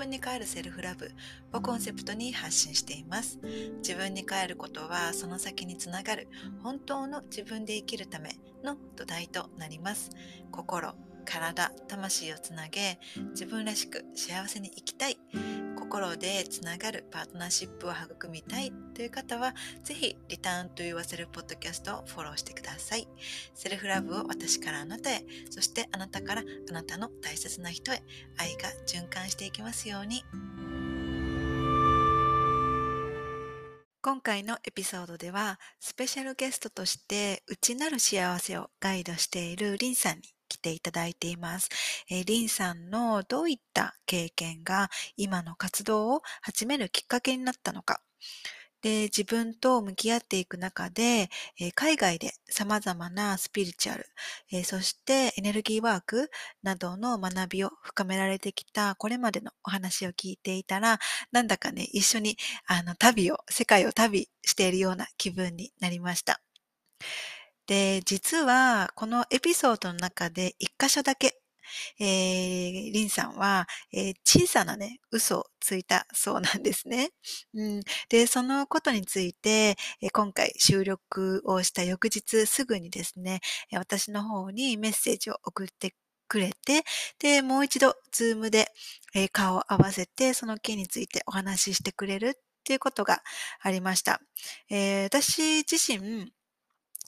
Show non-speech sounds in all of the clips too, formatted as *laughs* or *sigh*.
分に帰るセルフラブをコンセプトに発信しています。自分に帰ることはその先につながる本当の自分で生きるための土台となります。心、体、魂をつなげ自分らしく幸せに生きたい。心でつながるパートナーシップを育みたいという方は、ぜひ、リターンと言わせるポッドキャストをフォローしてください。セルフラブを私からあなたへ、そしてあなたからあなたの大切な人へ、愛が循環していきますように。今回のエピソードでは、スペシャルゲストとして内なる幸せをガイドしているリンさんに来ていただいています。えー、リンさんのどういった経験が今の活動を始めるきっかけになったのか。で、自分と向き合っていく中で、えー、海外で様々なスピリチュアル、えー、そしてエネルギーワークなどの学びを深められてきたこれまでのお話を聞いていたら、なんだかね、一緒にあの旅を、世界を旅しているような気分になりました。で、実はこのエピソードの中で一箇所だけ、えー、リンさんは、えー、小さなね、嘘をついたそうなんですね。*laughs* うん、で、そのことについて、えー、今回収録をした翌日すぐにですね、私の方にメッセージを送ってくれて、で、もう一度、ズームで、えー、顔を合わせて、その件についてお話ししてくれるっていうことがありました。えー、私自身、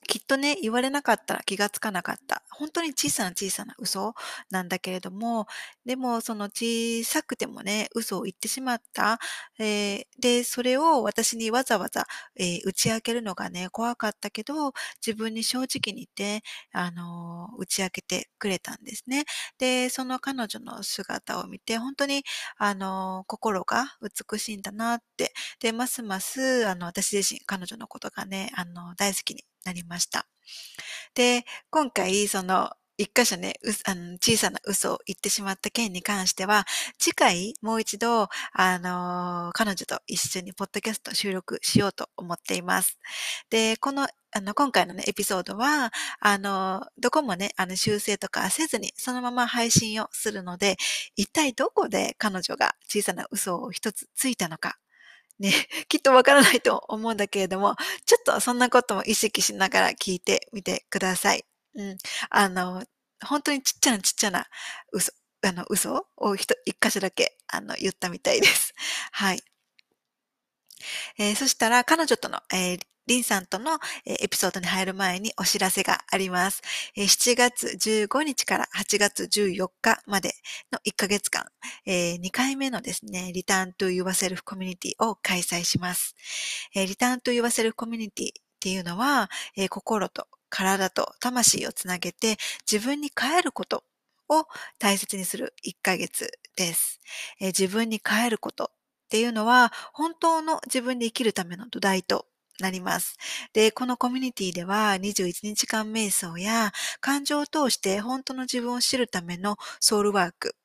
きっとね、言われなかったら気がつかなかった。本当に小さな小さな嘘なんだけれども、でもその小さくてもね、嘘を言ってしまった。えー、で、それを私にわざわざ、えー、打ち明けるのがね、怖かったけど、自分に正直に言って、あのー、打ち明けてくれたんですね。で、その彼女の姿を見て、本当に、あの心が美しいんだなって。で、ますます、あの、私自身、彼女のことがね、あの、大好きになりました。で、今回、その、一箇所ね、あの小さな嘘を言ってしまった件に関しては、次回もう一度、あのー、彼女と一緒にポッドキャスト収録しようと思っています。で、この、あの、今回のね、エピソードは、あのー、どこもね、あの、修正とかせずに、そのまま配信をするので、一体どこで彼女が小さな嘘を一つついたのか、ね、*laughs* きっとわからないと思うんだけれども、ちょっとそんなことも意識しながら聞いてみてください。うん。あの、本当にちっちゃなちっちゃな嘘、あの、嘘を一箇所だけ、あの、言ったみたいです。はい。えー、そしたら、彼女との、えー、リンさんとのエピソードに入る前にお知らせがあります。7月15日から8月14日までの1ヶ月間、2回目のですね、リターントゥ Yourself コミュニティを開催します。リターントゥ Yourself コミュニティっていうのは、心と体と魂をつなげて自分に帰ることを大切にする1ヶ月です。自分に帰ることっていうのは本当の自分で生きるための土台となります。で、このコミュニティでは21日間瞑想や感情を通して本当の自分を知るためのソウルワーク、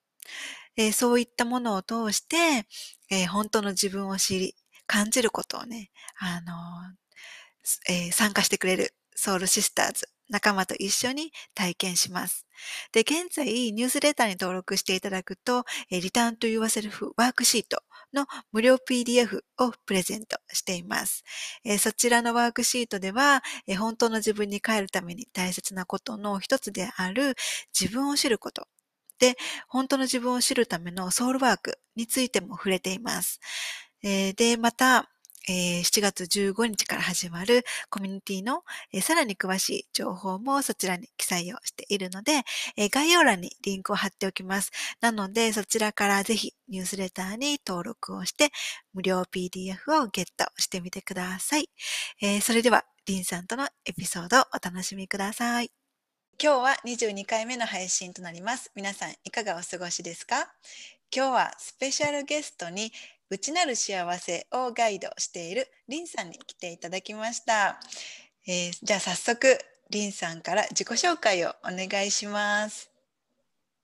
えー、そういったものを通して、えー、本当の自分を知り、感じることをね、あのえ、参加してくれるソウルシスターズ、仲間と一緒に体験します。で、現在、ニュースレターに登録していただくと、リターンと y o u r s e l ワークシートの無料 PDF をプレゼントしています。そちらのワークシートでは、本当の自分に帰るために大切なことの一つである自分を知ること。で、本当の自分を知るためのソウルワークについても触れています。で、また、えー、7月15日から始まるコミュニティの、えー、さらに詳しい情報もそちらに記載をしているので、えー、概要欄にリンクを貼っておきます。なので、そちらからぜひニュースレターに登録をして、無料 PDF をゲットしてみてください。えそれでは、リンさんとのエピソードをお楽しみください。今日は22回目の配信となります。皆さんいかがお過ごしですか？今日はスペシャルゲストに内なる幸せをガイドしているリンさんに来ていただきました。えー、じゃあ早速リンさんから自己紹介をお願いします。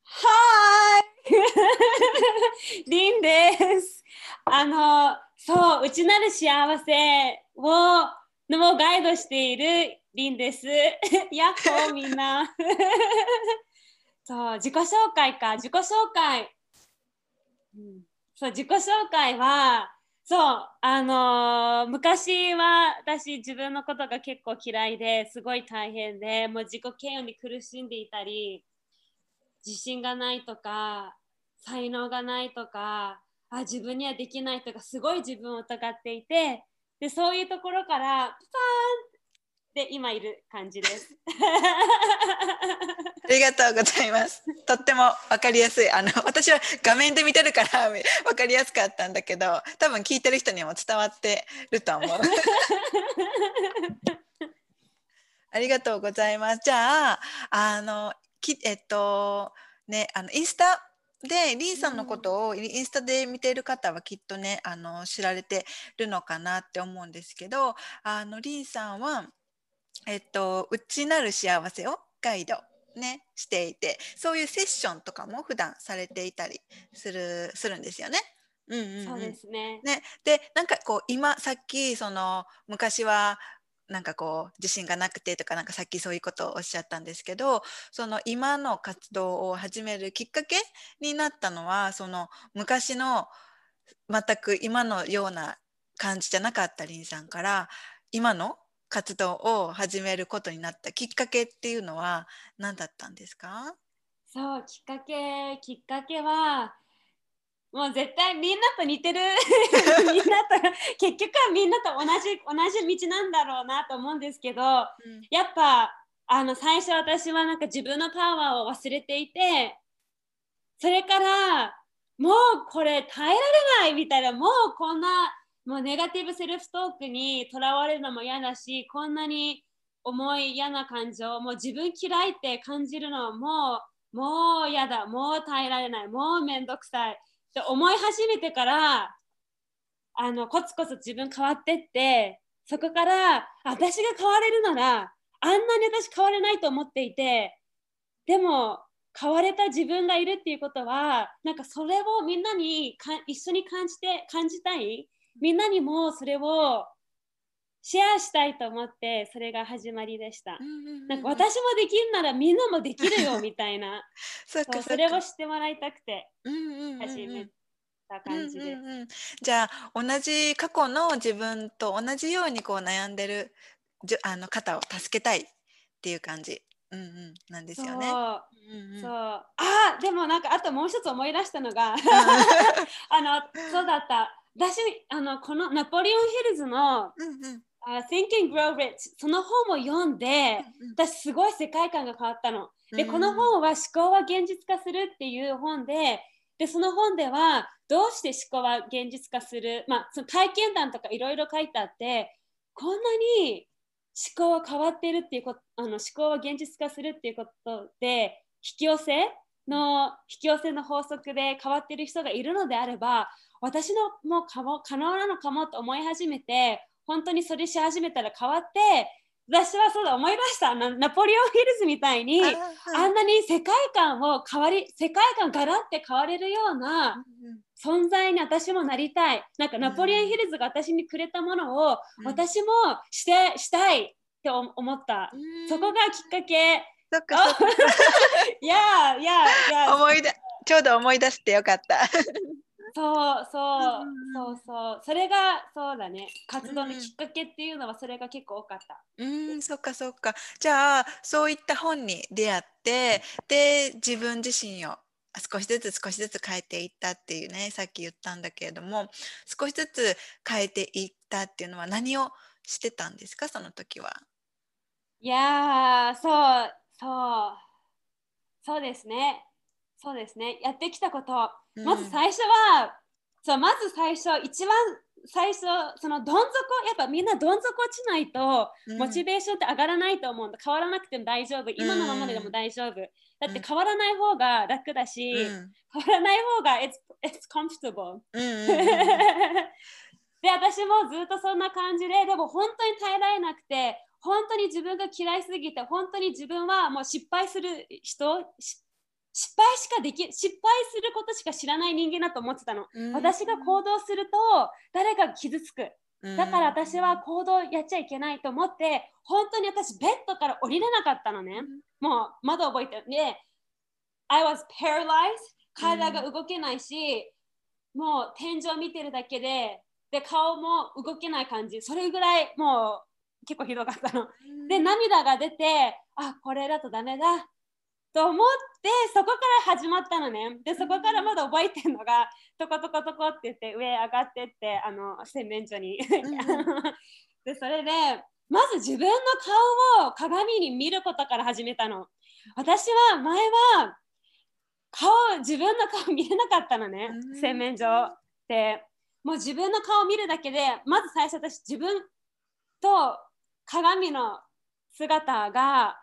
はい、リンです。あの、そう、内なる幸せをのガイドしているリンです。*laughs* やっほみんな。*laughs* そう自己紹介か自己紹介、うん、そう自己紹介はそうあのー昔は私自分のことが結構嫌いですごい大変でもう自己嫌悪に苦しんでいたり自信がないとか才能がないとかあ自分にはできないとかすごい自分を疑っていてでそういうところからパーンで今いる感じです。ありがとうございます。とってもわかりやすい。あの私は画面で見てるから *laughs* わかりやすかったんだけど、多分聞いてる人にも伝わってると思う。*laughs* ありがとうございます。じゃあ、あのきえっとね、あのインスタでリンさんのことをインスタで見ている方はきっとね、あの知られてるのかなって思うんですけど、あのリンさんはえっと内なる幸せをガイドねしていて、そういうセッションとかも普段されていたりするするんですよね。うんうんうん、そうですね。ね、でなんかこう今さっきその昔はなんかこう自信がなくてとかなんかさっきそういうことをおっしゃったんですけどその今の活動を始めるきっかけになったのはその昔の全く今のような感じじゃなかったりんさんから今の活動を始めることになったきっかけっていうのは何だったんですか？そうきっかけきっかけはもう絶対みんなと似てる。*laughs* みんなと結局はみんなと同じ同じ道なんだろうなと思うんですけどやっぱあの最初私はなんか自分のパワーを忘れていてそれからもうこれ耐えられないみたいなもうこんなもうネガティブセルフトークにとらわれるのも嫌だしこんなに重い嫌な感情もう自分嫌いって感じるのもうもう嫌だもう耐えられないもうめんどくさいって思い始めてからあのコツコツ自分変わってってそこから私が変われるならあんなに私変われないと思っていてでも変われた自分がいるっていうことはなんかそれをみんなにか一緒に感じて感じたいみんなにもそれをシェアしたいと思ってそれが始まりでした。なんか私もできるならみんなもできるよみたいな。*laughs* そそれを知ってもらいたくて始めた感じで。うんうんうんじゃあ同じ過去の自分と同じようにこう悩んでるじゅあの方を助けたいっていう感じ、うんうん、なんですよね。そう。うんうんそう。あでもなんかあともう一つ思い出したのが *laughs* あのそうだった私あのこのナポリオンヒルズのうんうん「uh, Think and Grow Rich」その本を読んでうん私すごい世界観が変わったの。でうんこの本は思考は現実化するっていう本ででその本ではどうして思考は現実化する、まあ、その体験談とかいろいろ書いてあってこんなに思考は変わってるっていうことあの思考は現実化するっていうことで引き寄せの引き寄せの法則で変わってる人がいるのであれば私のも可能可能なのかもと思い始めて本当にそれし始めたら変わって私はそうだ思い出した。ナナポリオンヒルズみたいにああんなに世界観を変わり世界観ガラって変われるような存在に私もなりたい。なんかナポリオンヒルズが私にくれたものをうん。私もしてしたいって思思った。うん。そこがきっかけ。そっか *laughs* いやいやいや思い出ちょうど思い出してよかった。そうそう。うんそうそう。それがそうだね。活動のきっかけっていうのはそれが結構多かった。うん。そっかそっか。じゃあそういった本に出会ってで自分自身を少しずつ少しずつ変えていったっていうねさっき言ったんだけれども少しずつ変えていったっていうのは何をしてたんですか？その時は。いやーそうそう。そうですねそうですね。やってきたこと。うん。まず最初は、そうまず最初一番最初そのどん底やっぱみんなどん底落ちないとうん。モチベーションって上がらないと思う。んだ変わらなくても大丈夫。今のままでも大丈夫、だって変わらない方が楽だし、うん。変わらない方が it's, it's comfortable うんうんうん。*laughs* で私もずっとそんな感じででも本当に耐えられなくて本当に自分が嫌いすぎて本当に自分はもう失敗する人し失敗しかでき失敗することしか知らない人間だと思ってたの、うん。私が行動すると誰かが傷つく。だから私は行動やっちゃいけないと思って本当に私ベッドから降りれなかったのね、もうまだ覚えてる。で I was paralyzed 体が動けないし、もう天井見てるだけでで顔も動けない感じ。それぐらいもう結構ひどかったの。で涙が出てあこれだとダメだと思ってそこから始まったのね。でそこからまだ覚えてるのがトコトコトコって言って上上がってってあの洗面所に。*laughs* でそれでまず自分の顔を鏡に見ることから始めたの。私は前は顔自分の顔見れなかったのね、洗面所でもう自分の顔を見るだけでまず最初私自分と鏡の姿が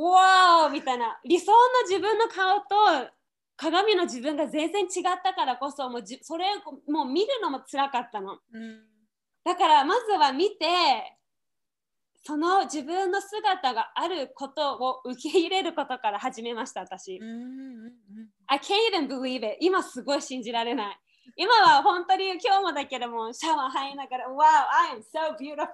わーみたいな。理想の自分の顔と鏡の自分が全然違ったからこそもうじそれをもう見るのも辛かったの、だからまずは見てその自分の姿があることを受け入れることから始めました私、I can't even believe it 今すごい信じられない今は本当に今日もだけどもシャワー入りながら Wow, I am so beautiful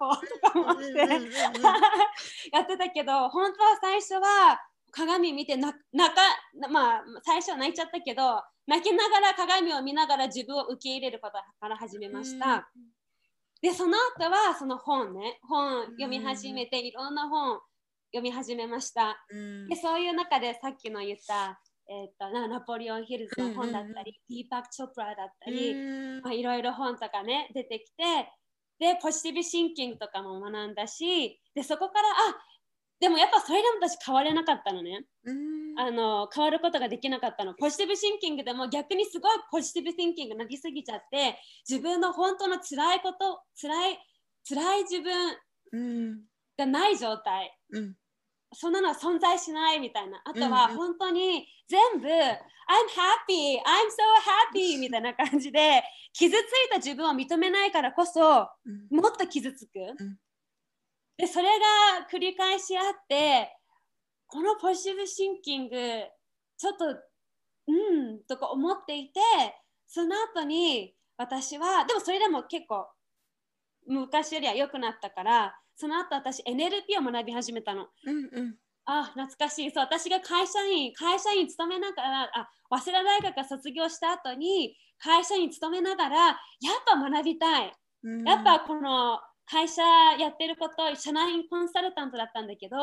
とか思って *laughs* やってたけど本当は最初は鏡見て泣かまあ最初は泣いちゃったけど泣きながら鏡を見ながら自分を受け入れることから始めました。でその後はその本ね本読み始めていろんな本読み始めました。でそういう中でさっきの言ったえーと、ナポリオンヒルズの本だったり、ディーパック・チョプラだったり、まあ、いろいろ本とかね出てきてでポジティブシンキングとかも学んだしでそこからあでもやっぱそれでも私変われなかったのね。あの変わることができなかったの。ポジティブシンキングでも逆にすごいポジティブシンキングなりすぎちゃって自分の本当の辛いこと辛い辛い自分がない状態。うんそんなのは存在しないみたいな。あとは本当に全部、I'm happy, I'm so happy みたいな感じで傷ついた自分を認めないからこそ、もっと傷つく。で、それが繰り返しあって、このポジティブシンキング、ちょっと、うんとか思っていて、その後に私は、でもそれでも結構昔よりは良くなったから、その後私 NLP を学び始めたの。うんうん、あ懐かしいそう私が会社員会社員勤めながらあ早稲田大学卒業した後に会社員勤めながらやっぱ学びたい。やっぱこの会社やってること社内コンサルタントだったんだけど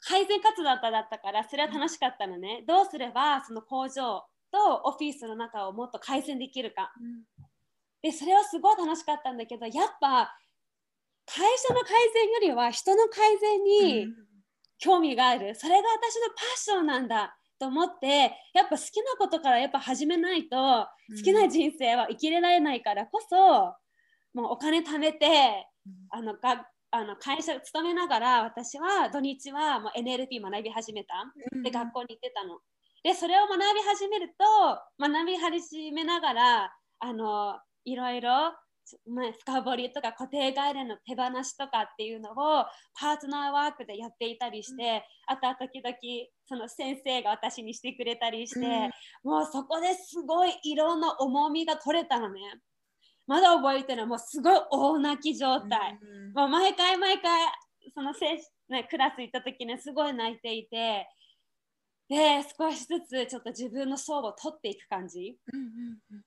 改善活動だったからそれは楽しかったのね。どうすればその工場とオフィスの中をもっと改善できるか。でそれはすごい楽しかったんだけどやっぱ会社の改善よりは人の改善に興味がある、それが私のパッションなんだ。と思ってやっぱ好きなことからやっぱ始めないと好きな人生は生きれられないからこそ、もうお金貯めて、あのがあの会社勤めながら私は土日はもう NLP 学び始めた。で学校に行ってたの。でそれを学び始めると学び始めながらあのいろいろ深掘りとか固定概念の手放しとかっていうのをパートナーワークでやっていたりして、あとは時々その先生が私にしてくれたりして、うん、もうそこですごい色の重みが取れたのね。まだ覚えてるもうすごい大泣き状態。うん、もう毎回毎回そのせ、ね、クラス行った時にすごい泣いていてで少しずつちょっと自分の層を取っていく感じ。うんうんうん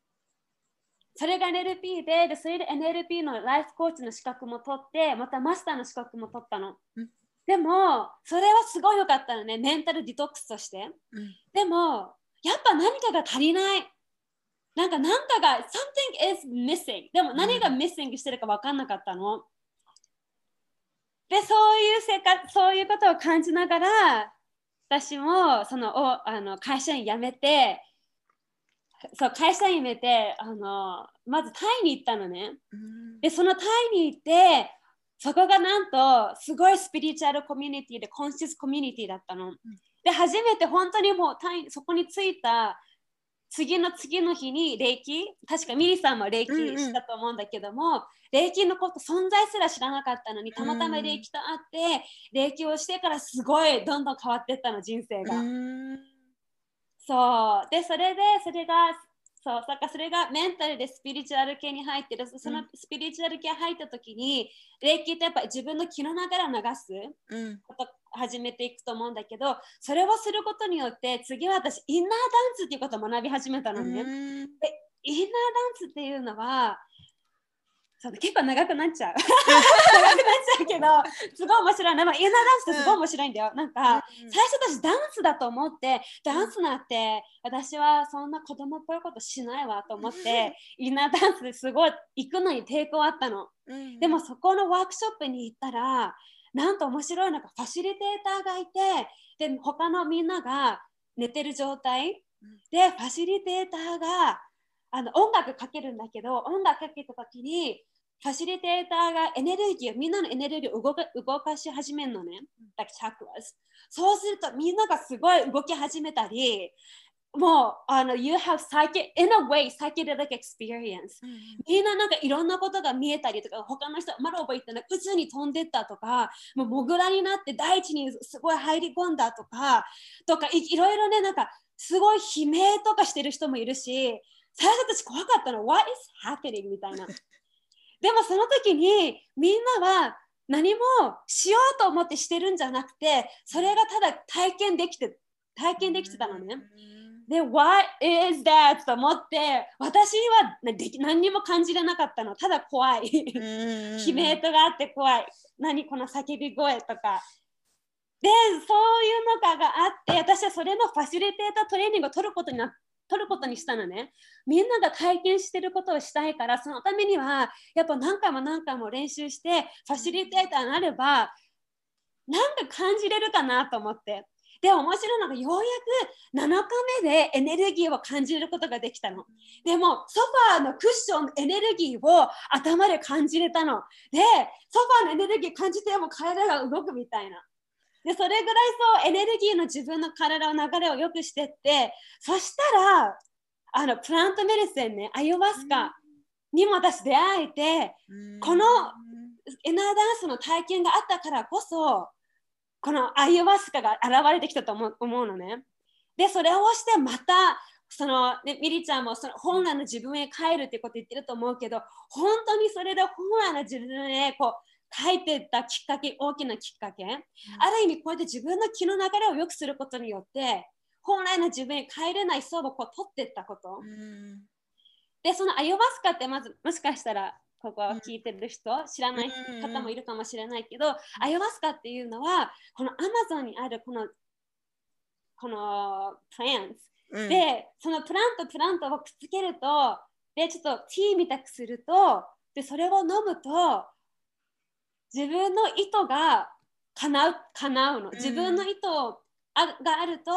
それが NLP ででそれで NLP のライフコーチの資格も取ってまたマスターの資格も取ったの、うん、でもそれはすごい良かったのねメンタルディトックスとして、うん、でもやっぱ何かが足りない。なんか何かが something is missing でも何が missing してるか分かんなかったの、でそういう生活そういうことを感じながら私もそのおあの会社員辞めてそう会社員めてあのまずタイに行ったのね、うん、でそのタイに行ってそこがなんとすごいスピリチュアルコミュニティでコンシスコミュニティだったの、うん、で初めて本当にもうタイそこに着いた次の次の日に霊気確かミリさんも霊気したと思うんだけども、うんうん、霊気のこと存在すら知らなかったのにたまたま霊気と会って、霊気をしてからすごいどんどん変わっていったの人生が。そう。でそれでそれがそう、だからそれがメンタルでスピリチュアル系に入ってる、そのスピリチュアル系入った時に、霊気ってやっぱり自分の気の流れを流すうん。こと始めていくと思うんだけど、それをすることによって、次は私、インナーダンスっていうことを学び始めたのね。うん。インナーダンスっていうのは、そう結構長くなっちゃう。*laughs* 長くなっちゃうけど、すごい面白い。な。まあ、インナーダンスってすごい面白いんだよ。なんか、最初私ダンスだと思ってダンスなんて私はそんな子供っぽいことしないわと思ってインナーダンスですごい行くのに抵抗あったの。うん。でもそこのワークショップに行ったらなんと面白いのがファシリテーターがいてで他のみんなが寝てる状態。うん。でファシリテーターがあの音楽かけるんだけど音楽かけた時にファシリテーターがエネルギーをみんなのエネルギーを動か動かし始めるのね。like chakras そうするとみんながすごい動き始めたりもうあの You have psychic in a way psychedelic experience みんななんかいろんなことが見えたりとか他の人まだ覚えてない。宇宙に飛んでったとかもうモグラになって大地にすごい入り込んだとかとかいいろいろねなんかすごい悲鳴とかしてる人もいるし最初私怖かったの What is happening? みたいなでもその時にみんなは何もしようと思ってしてるんじゃなくてそれがただ体験できて体験できてたのね。で、What is that? と思って私はなでき何にも感じれなかったの。ただ怖い。悲鳴とがあって怖い。何この叫び声とか。で、そういうのかがあって、私はそれのファシリテータートレーニングを取ることにな取ることにしたのね。みんなが体験してることをしたいから、そのためには、やっぱ何回も何回も練習して、ファシリテーターになれば、なんか感じれるかなと思って。で、面白いのが、ようやく7日目でエネルギーを感じることができたの。でも、ソファーのクッションエネルギーを頭で感じれたの。で、ソファーのエネルギー感じても体が動くみたいな。で、それぐらいそうエネルギーの自分の体の流れを良くしてって、そしたら、あの、プラントメディセンね、アヨワスカにも私出会えて、このエナーダンスの体験があったからこそ、このアイワスカが現れてきたと思う思うのね。で、それをしてまた、その、ね、ミリちゃんもその本来の自分へ帰るってこと言ってると思うけど、本当にそれで本来の自分へこう帰っていったきっかけ、大きなきっかけ。ある意味、こうやって自分の気の流れを良くすることによって、本来の自分へ帰れない層をこう取っていったこと。で、そのアヨバスカってまず、もしかしたら、ここを聞いてる人、知らない方もいるかもしれないけど、アヨバスカっていうのは、このアマゾンにあるこの、このプランツ。で、そのプラントプラントをくっつけると、で、ちょっとティーみたくすると、で、それを飲むと、自分の意図が叶う叶うの。自分の意図があると、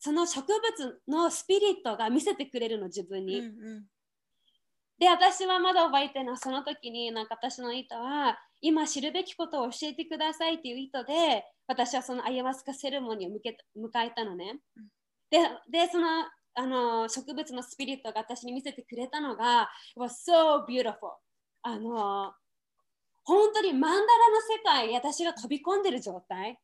その植物のスピリットが見せてくれるの、自分に。で、私はまだ覚えてるのは、その時に、なんか私の意図は、今知るべきことを教えてくださいっていう意図で、私はそのアイアワスカセレモニーを向け迎えたのね。で、でそのあの植物のスピリットが私に見せてくれたのが、it was so beautiful. あの本当にマンダラの世界に私が飛び込んでる状態。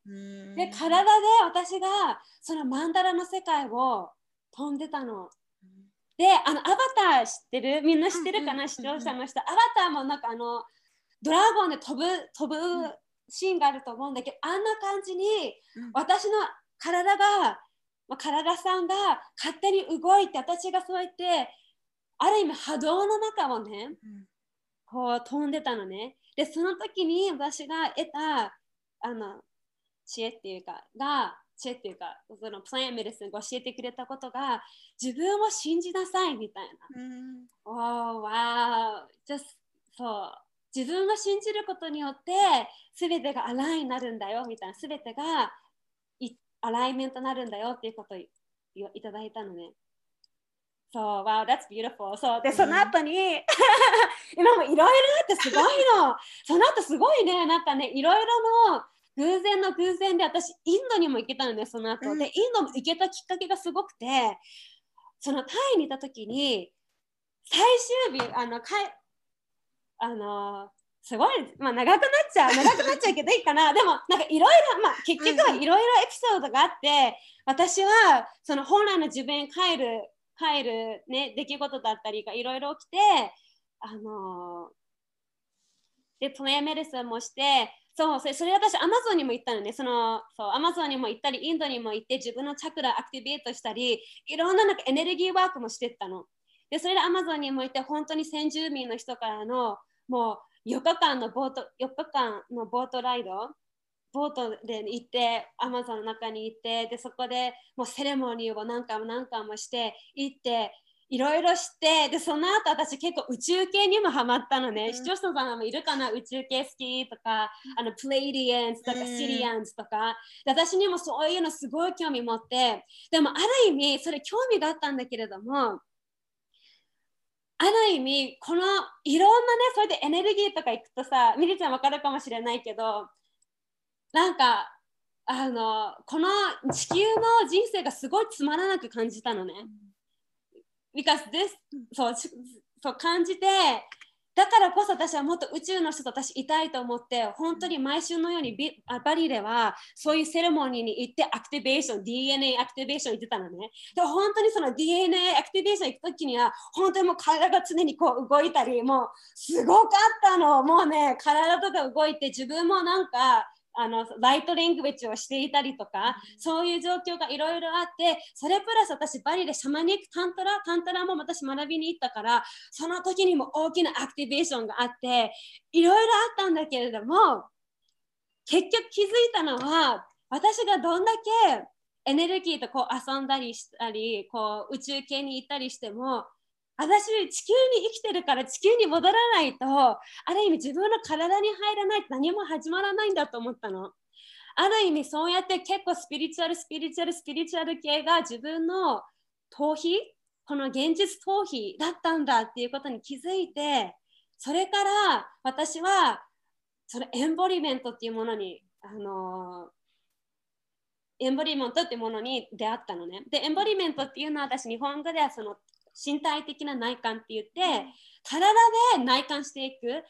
で、体で私がそのマンダラの世界を飛んでたの。で、あのアバター知ってる？みんな知ってるかな？視聴者の人。アバターもなんかあのドラゴンで飛ぶ飛ぶシーンがあると思うんだけど、あんな感じに私の体が、まあ、体さんが勝手に動いて、私がそうやって、ある意味波動の中をね、こう飛んでたのね。で、その時に私が得たあの知恵っていうか、が、知恵っていうか、そのプランメディスンが教えてくれたことが、自分を信じなさいみたいな。おー、わー、just そう。自分が信じることによって、すべてがアラインになるんだよみたいな、すべてがアライメントになるんだよっていうことをいただいたのね。そう、wow, that's beautiful. そう、で、その後に、*laughs* 今もいろいろあってすごいの。その後すごいね、なんかね、いろいろの偶然の偶然で私、インドにも行けたのね、その後。で、インドも行けたきっかけがすごくて、そのタイにいた時に、最終日、あの、かいあのすごい、まあ、長くなっちゃう、長くなっちゃうけどいいかな。*laughs* でも、なんかいろいろ、まあ、結局はいろいろエピソードがあって、私はその本来の自分に帰る帰る、ね、出来事だったりがいろいろ起きて、あので、プレイメディスもして、そう、それそれ私、アマゾンにも行ったのね。その、そう、アマゾンにも行ったり、インドにも行って、自分のチャクラアクティベートしたり、いろんななんかエネルギーワークもしてったの。で、それでアマゾンにも行って、本当に先住民の人からの、もう4日間のボート、4日間のボートライド、ボートで行って、アマゾンの中に行って、で、そこでもうセレモニーを何回も何回もして、行って、いろいろしてでその後私結構宇宙系にもハマったのね、うん、視聴者さんもいるかな？宇宙系好きとか、あのプレイディエンスとか、シリアンズとか。で私にもそういうのすごい興味持ってでもある意味それ興味があったんだけれどもある意味このいろんなねそれでエネルギーとかいくとさみりちゃん分かるかもしれないけどなんかあのこの地球の人生がすごいつまらなく感じたのね。because this そうそう感じてだからこそ私はもっと宇宙の人と話したいと思って本当に毎週のようにビバリではそういうセレモニーに行ってアクティベーション DNA アクティベーション行ってたのねで本当にその DNA アクティベーション行く時には本当にもう体が常にこう動いたりもうすごかったのもうね体とか動いて自分もなんかあのライトレングウェッジをしていたりとか、そういう状況がいろいろあってそれプラス私バリでシャマニックタントラタントラも私学びに行ったからその時にも大きなアクティベーションがあっていろいろあったんだけれども結局気づいたのは私がどんだけエネルギーとこう遊んだりしたりこう宇宙系に行ったりしても私地球に生きてるから地球に戻らないとある意味自分の体に入らないと何も始まらないんだと思ったの。ある意味そうやって結構スピリチュアルスピリチュアルスピリチュアル系が自分の逃避この現実逃避だったんだっていうことに気づいてそれから私はそのエンボリメントっていうものにあのエンボリメントっていうものに出会ったのね。で、エンボリメントっていうのは私日本語ではその身体的な内観って言って、体で内観していく。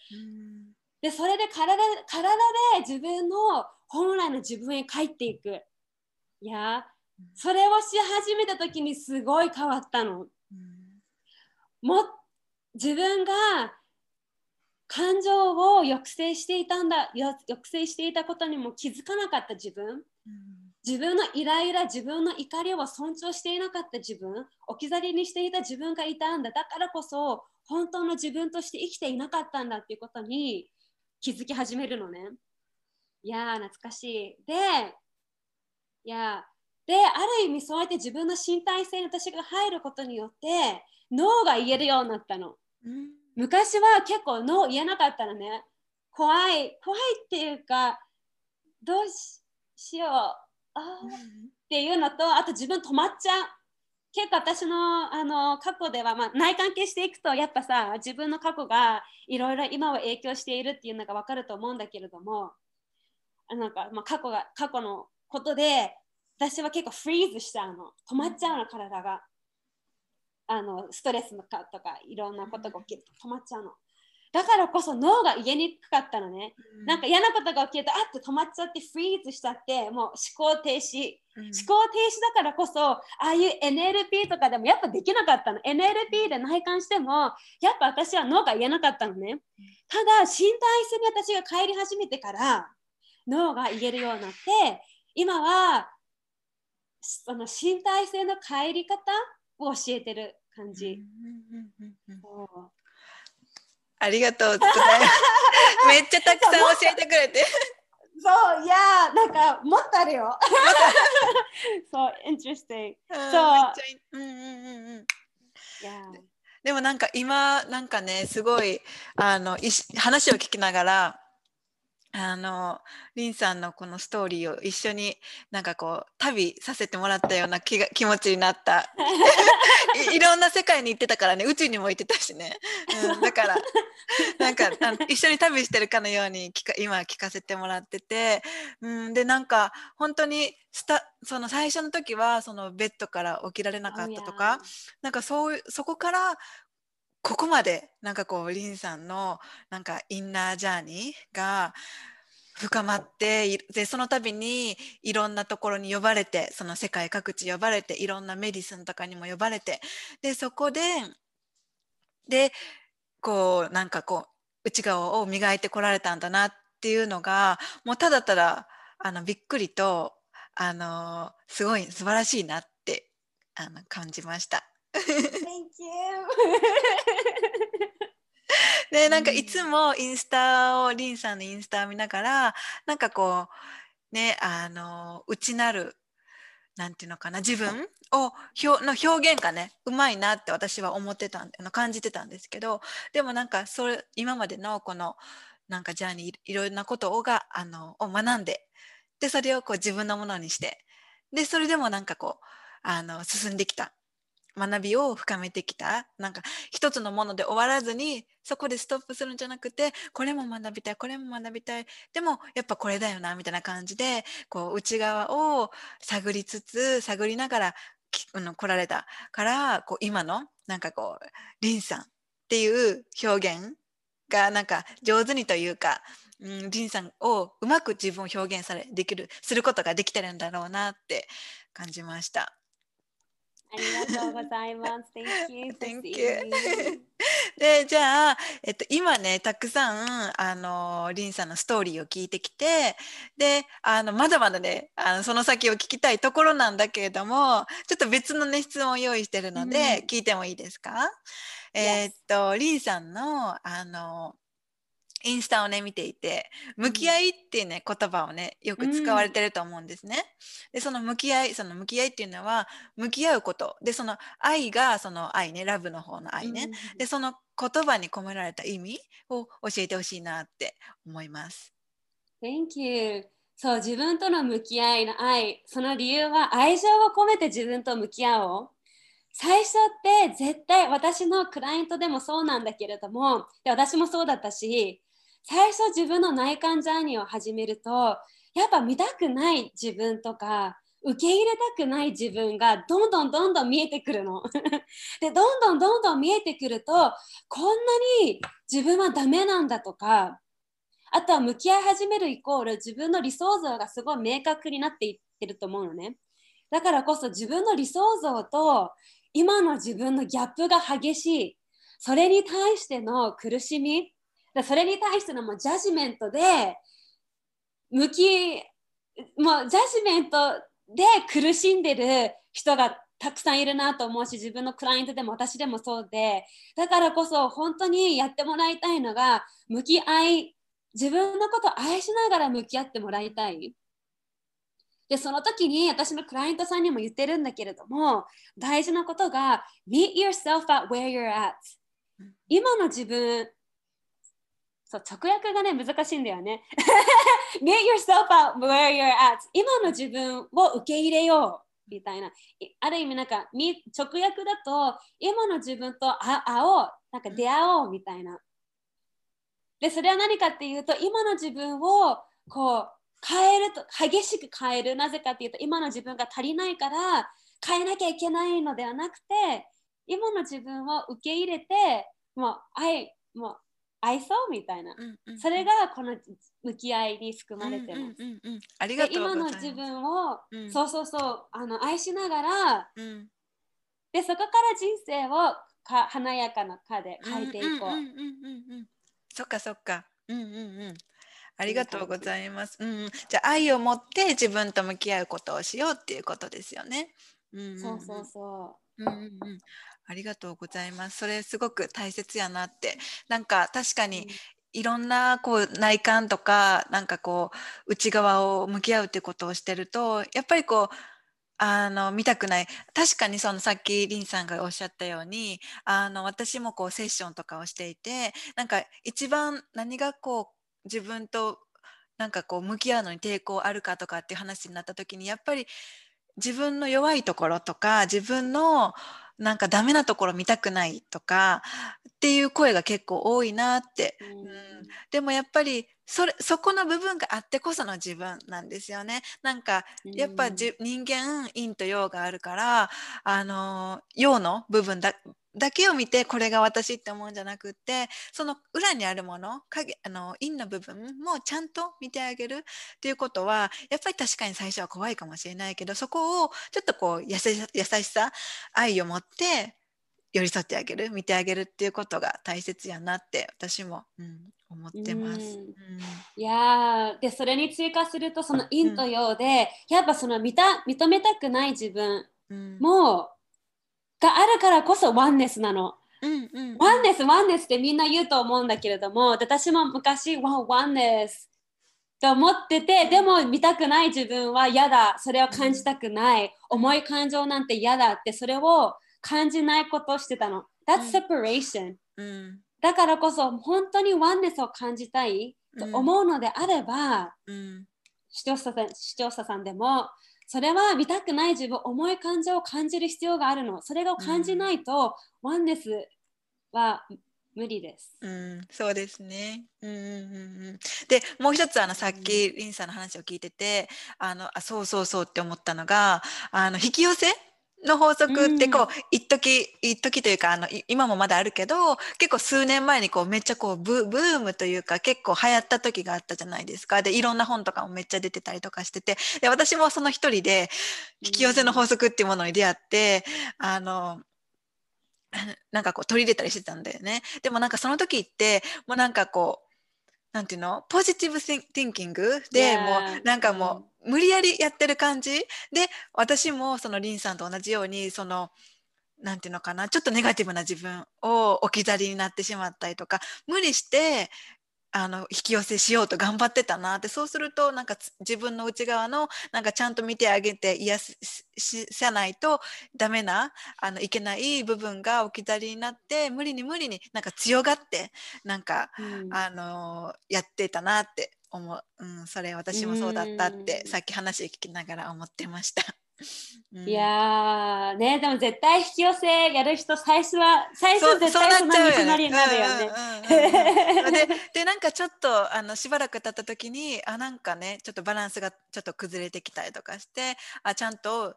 で、それで体体で自分の本来の自分へ帰っていく。いや、それをし始めた時にすごい変わったの。も自分が感情を抑制していたんだ抑制していたことにも気づかなかった自分、自分のイライラ、自分の怒りを尊重していなかった自分、置き去りにしていた自分がいたんだ。だからこそ、本当の自分として生きていなかったんだっていうことに気づき始めるのね。いやー、懐かしい。で、いやで、ある意味そうやって自分の身体性に私が入ることによって、脳が言えるようになったの。うん、昔は結構脳言えなかったのね。怖い、怖いっていうか、どうしよう。っていうのとあと自分止まっちゃう。結構私のあの過去では、まあ、内関係していくとやっぱさ自分の過去がいろいろ今は影響しているっていうのが分かると思うんだけれどもあなんか、まあ、過去が過去のことで私は結構フリーズしちゃうの。止まっちゃうの体が。あのストレスとかいろんなことが起きると止まっちゃうのだからこそ脳が言えにくかったのね、うん、なんか嫌なことが起きるとあっと止まっちゃってフリーズしちゃってもう思考停止、うん、思考停止だからこそああいう NLP とかでもやっぱできなかったの。NLP で内観してもやっぱ私は脳が言えなかったのね。ただ身体性に私が帰り始めてから脳が言えるようになって今はその身体性の帰り方を教えてる感じ。ありがとうございます。*laughs* めっちゃたくさん教えてくれて。そう、いや、なんか、もっとあるよ。*laughs* そう、interesting。そう。うんうんうんうん。でもなんか今なんかねすごいあの話を聞きながらあのリンさんのこのストーリーを一緒になんかこう旅させてもらったような気が気持ちになった。*laughs* いいろんな世界に行ってたからね宇宙にも行ってたしね、うん、だからなんかあの一緒に旅してるかのように聞か今聞かせてもらってて、うん、でなんか本当にスタその最初の時はそのベッドから起きられなかったとか、なんかそうそこからここまでなんかこうリンさんのなんかインナージャーニーが深まってでその度にいろんなところに呼ばれてその世界各地呼ばれていろんなメディスンとかにも呼ばれてでそこででこうなんかこう内側を磨いてこられたんだなっていうのがもうただただあのびっくりとあのすごい素晴らしいなってあの感じました。で *laughs* なんかいつもインスタをリンさんのインスタを見ながらなんかこうねあの内なるなんていうのかな自分をの表現がねうまいなって私は思ってたんの感じてたんですけどでもなんかそれ今までのこのなんかジャーニーいろいろなことをがあのを学んででそれをこう自分のものにしてでそれでもなんかこうあの進んできた学びを深めてきたなんか一つのもので終わらずにそこでストップするんじゃなくてこれも学びたいこれも学びたいでもやっぱこれだよなみたいな感じでこう内側を探りつつ探りながら来られたからこう今のなんかこうリンさんっていう表現がなんか上手にというか、うん、リンさんをうまく自分を表現されできるすることができてるんだろうなって感じました。ありがとうございます。Thank you. Thank you. *laughs* で、じゃあ、えっと、今ね、たくさん、あの、リンさんのストーリーを聞いてきて、で、あの、まだまだね、あのその先を聞きたいところなんだけれども、ちょっと別のね、質問を用意してるので、聞いてもいいですか、えっと、リンさんの、あの、インスタをね見ていて向き合いっていうね、うん、言葉をねよく使われてると思うんですね。でその向き合いその向き合いっていうのは向き合うことでその愛がその愛ねラブの方の愛ね、うん、でその言葉に込められた意味を教えてほしいなって思います。Thank you. そう自分との向き合いの愛その理由は愛情を込めて自分と向き合おう。最初って絶対私のクライアントでもそうなんだけれどもで私もそうだったし最初自分の内観ジャーニーを始めるとやっぱ見たくない自分とか受け入れたくない自分がどんどんどんどん見えてくるの。*laughs* でどんどんどんどん見えてくるとこんなに自分はダメなんだとかあとは向き合い始めるイコール自分の理想像がすごい明確になっていってると思うのね。だからこそ自分の理想像と今の自分のギャップが激しい。それに対しての苦しみそれに対してのもうジャジメントで向きもうジャジメントで苦しんでる人がたくさんいるなと思うし自分のクライアントでも私でもそうでだからこそ本当にやってもらいたいのが向き合い自分のことを愛しながら向き合ってもらいたい。でその時に私のクライアントさんにも言ってるんだけれども大事なことが Meet yourself at where you're at 今の自分そう直訳がね難しいんだよね。*laughs* Get yourself out where you're at 今の自分を受け入れようみたいな。ある意味なんか直訳だと今の自分と会おうなんか出会おうみたいな。でそれは何かっていうと今の自分をこう変えると激しく変えるなぜかっていうと今の自分が足りないから変えなきゃいけないのではなくて今の自分を受け入れてもう愛もう愛そうみたいな、うんうん、それがこの向き合いに含まれてます。うんうんうん、ありがとう今の自分を、うん、そうそうそうあの愛しながら、うん、でそこから人生をか華やかな課で変えていこう。そっかそっか。うんうんうん。ありがとうございます。うん、じゃあ愛を持って自分と向き合うことをしようっていうことですよね。うんうんうん、そうそうそう。うんうんうん、ありがとうございます。それすごく大切やなって。なんか確かにいろんなこう内観とかなんかこう内側を向き合うってことをしてるとやっぱりこうあの見たくない確かにそのさっきリンさんがおっしゃったようにあの私もこうセッションとかをしていてなんか一番何がこう自分となんかこう向き合うのに抵抗あるかとかっていう話になった時にやっぱり自分の弱いところとか自分のなんかダメなところ見たくないとかっていう声が結構多いなって、うん、うん、でもやっぱりそれそこの部分があってこその自分なんですよね。なんかやっぱじ、うん、人間陰と陽があるからあの陽の部分だだけを見てこれが私って思うんじゃなくってその裏にあるもの影あの陰の部分もちゃんと見てあげるっていうことはやっぱり確かに最初は怖いかもしれないけどそこをちょっとこう優しさ愛を持って寄り添ってあげる見てあげるっていうことが大切やなって私も、うん、思ってます。うん、いやでそれに追加するとその陰と陽で、うん、やっぱその見た認めたくない自分も、があるからこそワンネスなの。うんうん。うん、ワンネスワンネスってみんな言うと思うんだけれども私も昔ワワンネスと思っててでも見たくない自分は嫌だ。それを感じたくない、重い感情なんて嫌だってそれを感じないことをしてたの。That's separation、うん、だからこそ本当にワンネスを感じたいと思うのであれば、うん、視聴者さん視聴者さんでもそれは見たくない自分重い感情を感じる必要があるのそれを感じないと、うん、ワンネスは無理です。うん、そうですね。うんうんうん、でもう一つあのさっき、リンさんの話を聞いててあのあそうそうそうって思ったのがあの引き寄せの法則ってこう、一時一時というかあの今もまだあるけど結構数年前にこうめっちゃこうブブームというか結構流行った時があったじゃないですか。でいろんな本とかもめっちゃ出てたりとかしててで私もその一人で引き寄せの法則っていうものに出会ってあの *laughs* なんかこう取り入れたりしてたんだよね。でもなんかその時ってもうなんかこうなんていうの？ポジティブ・ティンキングでもうなんかもう無理やりやってる感じ？で私もそのリンさんと同じようにそのなんていうのかな？ちょっとネガティブな自分を置き去りになってしまったりとか無理してあの引き寄せしようと頑張ってたなってそうするとなんか自分の内側のなんかちゃんと見てあげて癒さないとダメなあのいけない部分が置き去りになって無理に無理になんか強がってなんか、うん、あのやってたなって思う、うん、それ私もそうだったってさっき話聞きながら思ってました。*laughs* うん、いやねでも絶対引き寄せやる人最初は最初絶対そんな道のりになるよね。でなんかちょっとあのしばらく経った時にあなんかねちょっとバランスがちょっと崩れてきたりとかしてあちゃんと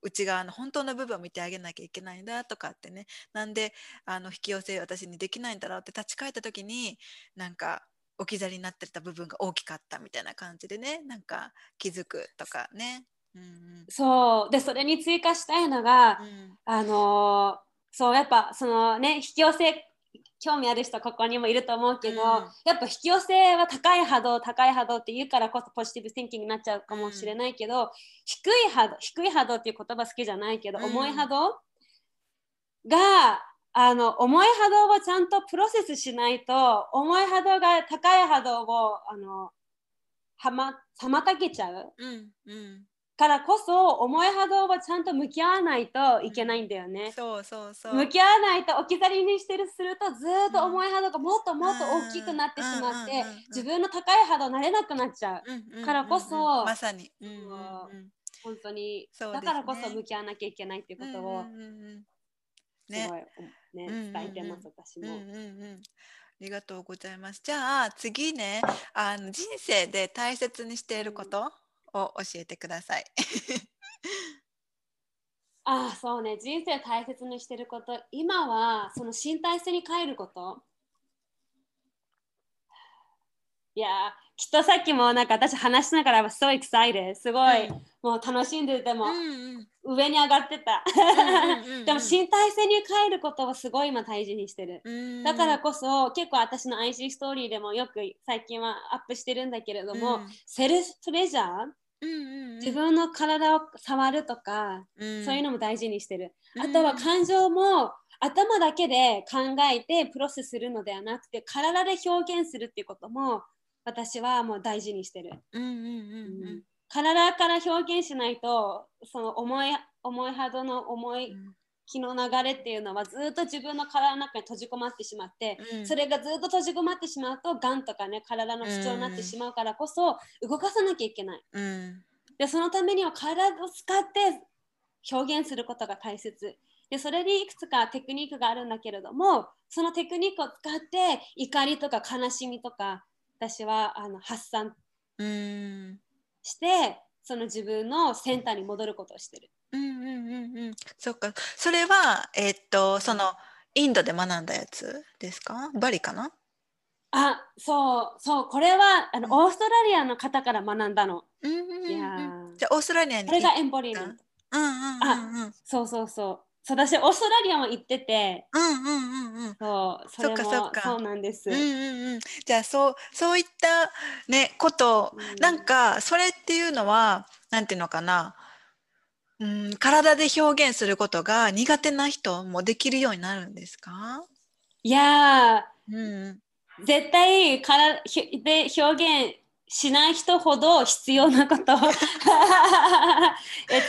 内側の本当の部分を見てあげなきゃいけないんだとかってね。なんであの引き寄せ私にできないんだろうって立ち返った時になんか置き去りになってた部分が大きかったみたいな感じでねなんか気づくとかね。うんうん、そう。でそれに追加したいのが、うん、あのそうやっぱそのね引き寄せ興味ある人ここにもいると思うけど、うん、やっぱ引き寄せは高い波動高い波動って言うからこそポジティブシンキングになっちゃうかもしれないけど、うん、低い波動低い波動っていう言葉好きじゃないけど、重い波動があの重い波動をちゃんとプロセスしないと重い波動が高い波動をあのはま妨げちゃう。うんうん。からこそ重い波動はちゃんと向き合わないといけないんだよね。そうそうそう。向き合わないと置き去りにしてるするとずっと重い波動がもっともっと大きくなってしまって自分の高い波動なれなくなっちゃう。からこそまさに、うんうんうん、本当に、ね、だからこそ向き合わなきゃいけないっていうことをすごい、ね、伝えてます、私も。うんうんうん。ありがとうございます。じゃあ次ね。あの人生で大切にしていること、を教えてください。*laughs* ああそうね。人生大切にしてること。今はその身体性に変えること。いやきっとさっきもなんか私話しながら so excited す。ごい、うん、もう楽しんでても、うんうん、上に上がってた。でも身体性に変えることはすごい今大事にしてる、だからこそ結構私の IC ストーリーでもよく最近はアップしてるんだけれども、うん、セルフプレジャー？うんうんうん、自分の体を触るとか、うん、そういうのも大事にしてる、うん、あとは感情も頭だけで考えてプロセスするのではなくて体で表現するっていうことも私はもう大事にしてる、うんうんうん。うん、体から表現しないとその重い重い波動の重い気の流れっていうのはずっと自分の体の中に閉じ込まってしまって、うん、それがずっと閉じ込まってしまうとがんとかね体の不調になってしまうからこそ動かさなきゃいけない。うん、でそのためには体を使って表現することが大切。でそれにいくつかテクニックがあるんだけれどもそのテクニックを使って怒りとか悲しみとか私はあの発散して、その自分のセンターに戻ることをしてる。うんうんうんうん。そっか。それは、えーっと、その、インドで学んだやつですか？バリかな？あ、そう、そう、これはあの、うんオーストラリアの方から学んだの。うんうんうんいやうんーじゃあオーストラリアにこれがエンボリメント。うんうんうんうんそうそうそう。そう私、オーストラリアも行ってて、うんうんうんうん。そう、そっかそっか。そうなんです。うんうんうん。じゃあそうそういったねことうん。なんかそれっていうのはなんていうのかな。うん体で表現することが苦手な人もできるようになるんですか？いやうん。ー、絶対からひで表現しない人ほど必要なこと。*laughs* It's、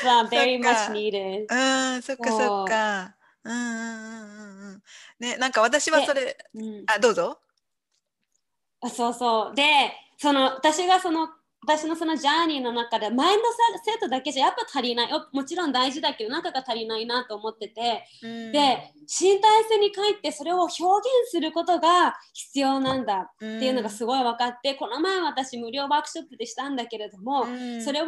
uh, very *laughs* much needed. うんそっかそっかうんうんうんうんうんねなんか私はそれうんあどうぞあそうそう。で、その私がその私のそのジャーニーの中でマインドセットだけじゃやっぱ足りない。おもちろん大事だけど、中が足りないなと思ってて、うん。で、身体性に帰ってそれを表現することが必要なんだっていうのがすごい分かって、この前私無料ワークショップでしたんだけれども、うん。それを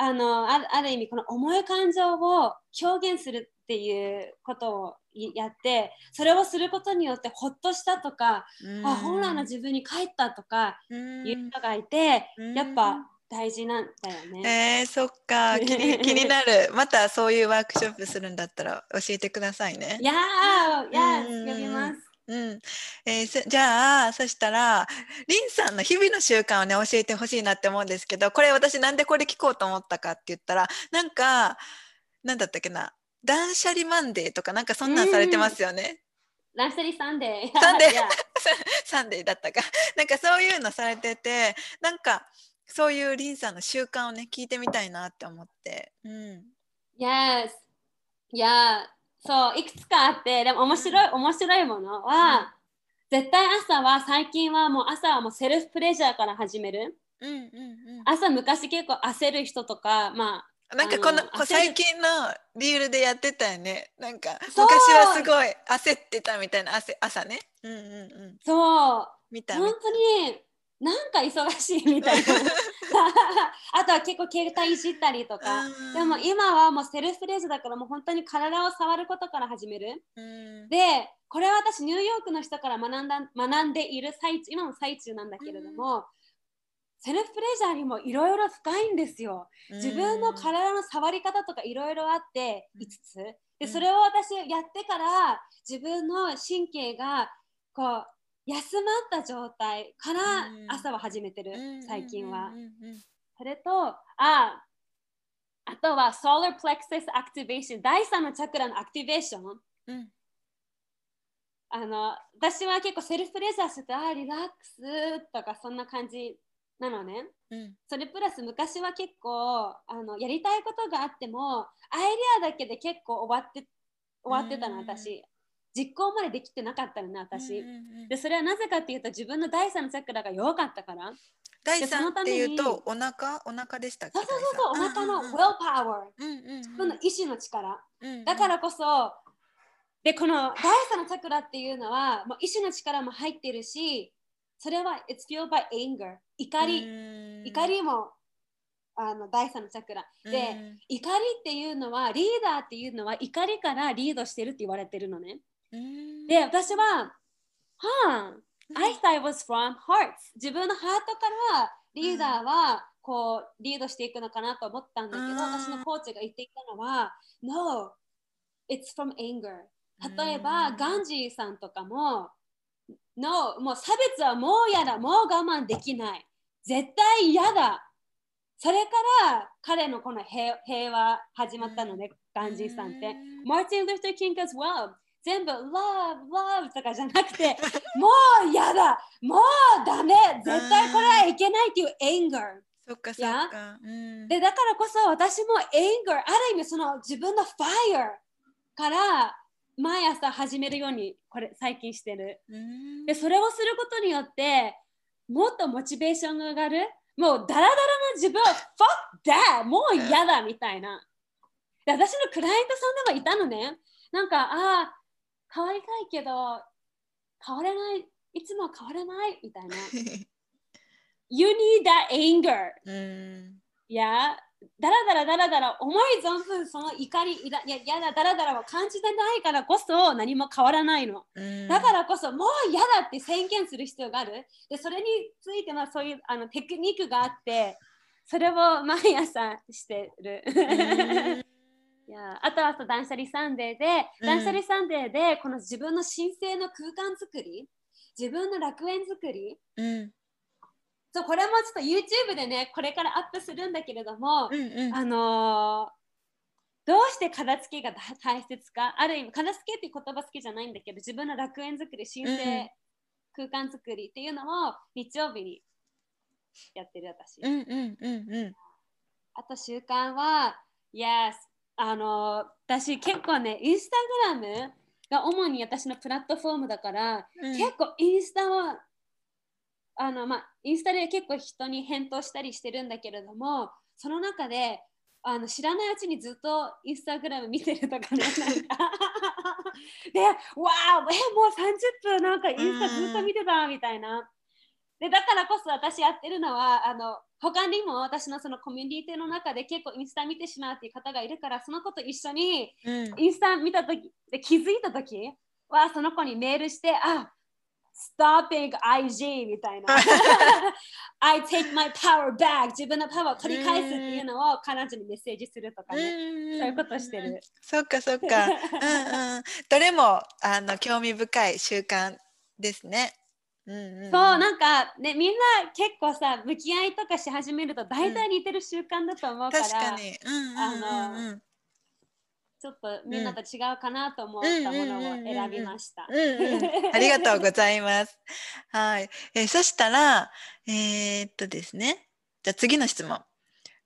あのあるある意味この重い感情を表現するっていうことをいやってそれをすることによってほっとしたとか、あ本来の自分に帰ったとかうん。いう人がいて、うん。やっぱ大事なんだよね。えー、そっか。気に *laughs* 気になる。またそういうワークショップするんだったら教えてくださいね。い。やー、いやうん。ー、呼びます。うん。えーそじゃあそしたらリンさんの日々の習慣をね教えてほしいなって思うんですけどこれ私なんでこれ聞こうと思ったかって言ったらなんかなんだったっけな断捨離マンデーとかなんかそんなんされてますよね。ランスタリーサンデー。サンデー *laughs* *laughs* サンデーだったか *laughs* なんかそういうのされててなんかそういうリンさんの習慣をね聞いてみたいなって思って。うん、Yes. いや、そう、いくつかあって、でも面白い、面白いものは、絶対朝は、最近はもう朝はもうセルフプレジャーから始める。うんうんうん朝昔結構焦る人とか、まあ、なんかこの最近のリールでやってたよね。なんか昔はすごい焦ってたみたいな朝朝ね。うんうんうん。そう、見た本当になんか忙しいみたいな。*laughs* あとは結構携帯いじったりとか。うんでも今はもうセルフプレジだからもう本当に体を触ることから始める。うんで、これは私ニューヨークの人から学んだ学んでいる最中、今の最中なんだけれども、セルフプレジャーにもいろいろ深いんですよ。自分の体の触り方とかいろいろあってうん5つ。うで、んそれを私やってから自分の神経がこう休まった状態からうん朝は始めてる、うん最近は。それと、あ、あとは Solar Plexus Activation、第3のチャクラのアクティベーション。うんあの私は結構セルフプレジャーしてて、あ、リラックスとかそんな感じなのね。うん。それプラス昔は結構あのやりたいことがあってもアイデアだけで結構終わって終わってたのうん私。実行までできてなかったのね私、うんうんうん。でそれはなぜかっていうと自分の第三のチャクラが弱かったから。第三っていうとお腹？お腹でしたっけ？そうそうそうそうお腹のうん will power うん。うんうん自分の意志の力。うん。だからこそでこの第三のチャクラっていうのはもう意志の力も入ってるしそれは it's fueled by anger 怒り、うん。怒りもあの第三のチャクラ。で、怒りっていうのはリーダーっていうのは怒りからリードしてるって言われてるのね。うん。で私は、はあ、I thought it was from hearts 自分のハートからリーダーはこうリードしていくのかなと思ったんだけど、うん。私のコーチが言っていたのは No, it's from anger 例えば、うん。ガンジーさんとかも No, もう差別はもう嫌だもう我慢できない。絶対嫌だ。それから彼のこの平平和始まったのね、ガンジーさんって。マーティン・ルーター・キング as well 全部 love, love とかじゃなくて *laughs* もう嫌だ。もうダメ。絶対これはいけないっていう anger そっかそっか。うん。でだからこそ私も anger ある意味その自分の fire から毎朝始めるようにこれ最近してる。うん。でそれをすることによってもっとモチベーションが上がる。もうダラダラな自分 fuck that! もう嫌だみたいな。で私のクライアントさんでもいたのね。なんかああ変わりたいけど変われない。いつも変われない。みたいな。*laughs* You need that anger. *laughs* うん。いやだらだらだらだら思い存分その怒りいややだだらだらを感じてないからこそ何も変わらないの、うん、だからこそもう嫌だって宣言する必要がある。でそれについてはそういうあのテクニックがあってそれを毎朝してる、*laughs* いやあとは断捨離サンデーで、断捨離サンデーでこの自分の神聖の空間作り自分の楽園作り、うんそうこれもちょっと YouTube でねこれからアップするんだけれども、うんうん、あのー、どうして片付けが大切かある意味片付けって言葉好きじゃないんだけど自分の楽園作り神聖空間作りっていうのを日曜日にやってる私、うんうんうんうん、あと習慣は Yes あのー、私結構ねインスタグラムが主に私のプラットフォームだから、うん、結構インスタはあの、まあ、インスタで結構人に返答したりしてるんだけれどもその中であの知らないうちにずっとインスタグラム見てるとかねなんか。*laughs* でわあえもう30分なんかインスタずっと見てたみたいな。でだからこそ私やってるのはあの他にも私のそのコミュニティの中で結構インスタ見てしまうっていう方がいるからその子と一緒にインスタ見た時で気づいた時はその子にメールしてあ stopping IG みたいな。*laughs* I take my power back. 自分のパワーを取り返すっていうのを彼女にメッセージするとかね。そういうことしてる。そっかそっか。*laughs* うんうん。どれもあの興味深い習慣ですね。うんうんうん、そうなんかねみんな結構さ向き合いとかし始めると大体似てる習慣だと思うから、うん、確かに、うんうんうんうん、あのちょっとみんなと違うかなと思ったものを選びました。ありがとうございます。*laughs* はい。えー、そしたら、えー、っとですね。じゃあ次の質問。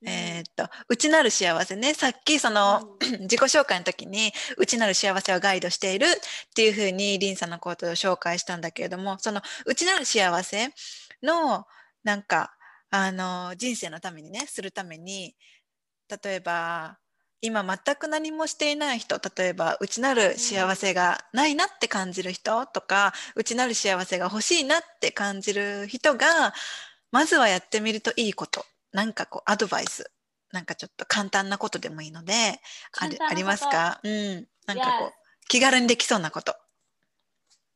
えー、っと、内なる幸せね。さっきその、うん、自己紹介の時に、内なる幸せをガイドしているっていうふうに、リンさんのことを紹介したんだけれども、その内なる幸せの、なんか、あの、人生のためにね、するために、例えば、今全く何もしていない人例えば内なる幸せがないなって感じる人とか内なる幸せが欲しいなって感じる人がまずはやってみるといいこと。なんかこうアドバイス。なんかちょっと簡単なことでもいいのであありますか？うん。なんかこう気軽にできそうなこと。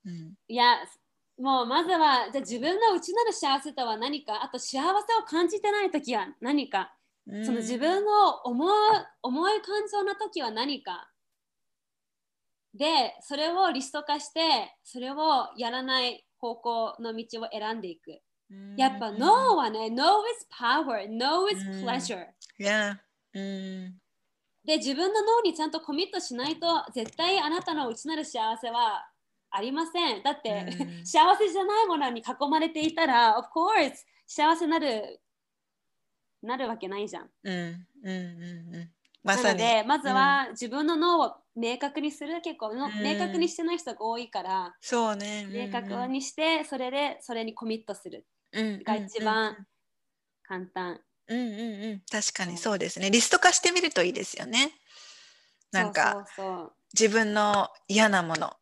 うん、いやもうまずはじゃ自分の内なる幸せとは何か？あと幸せを感じてない時は何か？その自分の思う重い感情の時は何か。でそれをリスト化してそれをやらない方向の道を選んでいく。やっぱ No はね No is power No is pleasure、yeah. で自分の脳にちゃんとコミットしないと絶対あなたの内なる幸せはありません。だって、*laughs* 幸せじゃないものに囲まれていたら Of course 幸せなるなるわけないじゃん。うん。うん。うん。うん。まなのでまずは自分の脳を明確にする、結構の、うん、明確にしてない人が多いからそうね、明確にしてそれでそれにコミットする。が一番簡単。うんうんうん、確かにそう。ですね。リスト化してみるといいですよね。なんか自分の嫌なもの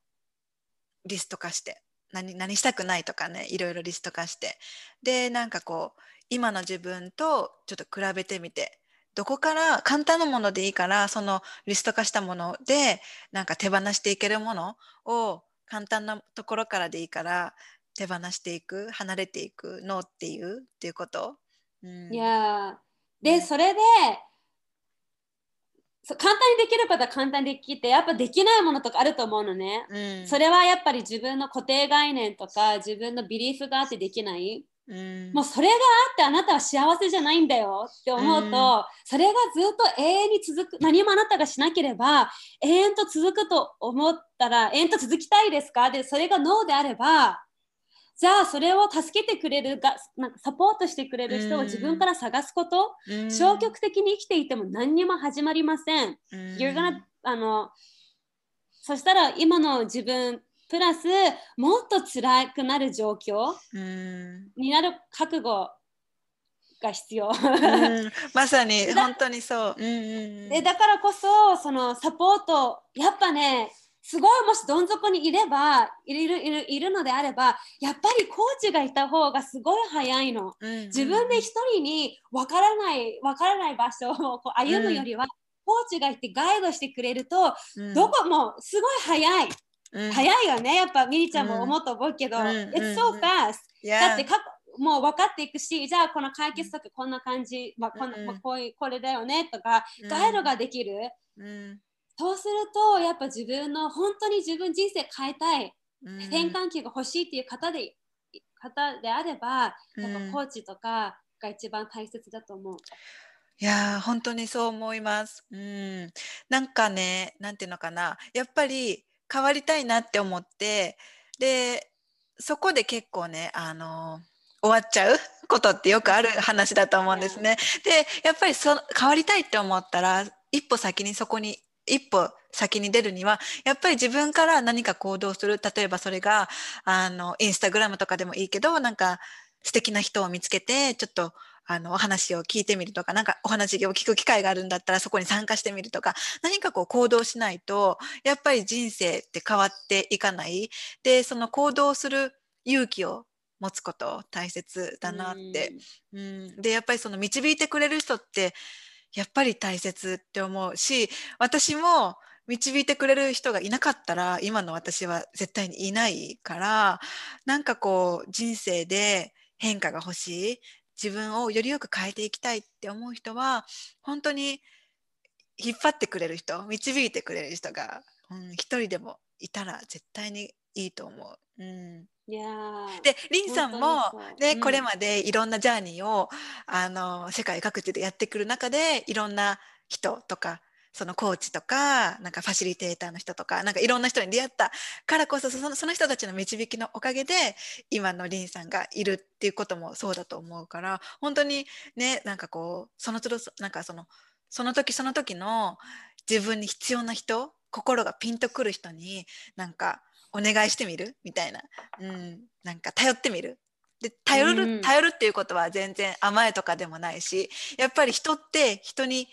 リスト化して。何何したくないとかねいろいろリスト化して。でなんかこう今の自分とちょっと比べてみてどこから簡単なものでいいからそのリスト化したものでなんか手放していけるものを簡単なところからでいいから手放していく離れていくのっていうっていうこと、うん、いやで、それで簡単にできることは簡単にできてやっぱできないものとかあると思うのね、うん、それはやっぱり自分の固定概念とか自分のビリーフがあってできないうん、もうそれがあってあなたは幸せじゃないんだよって思うと、うん、それがずっと永遠に続く何もあなたがしなければ永遠と続くと思ったら永遠と続きたいですか？でそれがノーであればじゃあそれを助けてくれるがなんかサポートしてくれる人を自分から探すこと、うん、消極的に生きていても何にも始まりません。うん、gonna, あのそしたら今の自分プラスもっと辛くなる状況になる覚悟が必要。*laughs* まさに本当にそう。でだからこそそのサポートやっぱねすごいもしどん底にいればいるいるいるのであればやっぱりコーチがいた方がすごい早いの。自分で一人に分からない分からない場所をこう歩むよりは、うん、コーチがいてガイドしてくれると、うん、どこもすごい早い。うん、早いよね。やっぱミリちゃんも思うと思うけど、It's so fast、だってもう分かっていくしじゃあこの解決策こんな感じ、まあこのまあ、こういうこれだよねとか、ガイドができる、そうするとやっぱ自分の本当に自分人生変えたい、転換期が欲しいっていう方で方であれば、やっぱコーチとかが一番大切だと思う。いや本当にそう思います。うん、なんかね、なんていうのかな、やっぱり変わりたいなって思って、で、そこで結構ね、あの終わっちゃうことってよくある話だと思うんですね。で、やっぱりそ変わりたいって思ったら、一歩先にそこに一歩先に出るにはやっぱり自分から何か行動する例えばそれがあのインスタグラムとかでもいいけどなんか素敵な人を見つけてちょっとあのお話を聞いてみるとか何かお話を聞く機会があるんだったらそこに参加してみるとか何かこう行動しないとやっぱり人生って変わっていかない。でその行動する勇気を持つこと大切だなって。うん、でやっぱりその導いてくれる人ってやっぱり大切って思うし私も導いてくれる人がいなかったら今の私は絶対にいないからなんかこう人生で変化が欲しい自分をよりよく変えていきたいって思う人は本当に引っ張ってくれる人導いてくれる人が、うん、一人でもいたら絶対にいいと思う。うん。いやでリンさんもね、うん、これまでいろんなジャーニーをあの世界各地でやってくる中でいろんな人とかそのコーチとかなんかファシリテーターの人とかなんかいろんな人に出会ったからこそそのその人たちの導きのおかげで今のリンさんがいるっていうこともそうだと思うから本当にねなんかこうその都度なんかそのその時その時の自分に必要な人心がピンとくる人になんかお願いしてみる？みたいな、うん、なんか頼ってみる？で頼る、うん、頼るっていうことは全然甘えとかでもないしやっぱり人って人に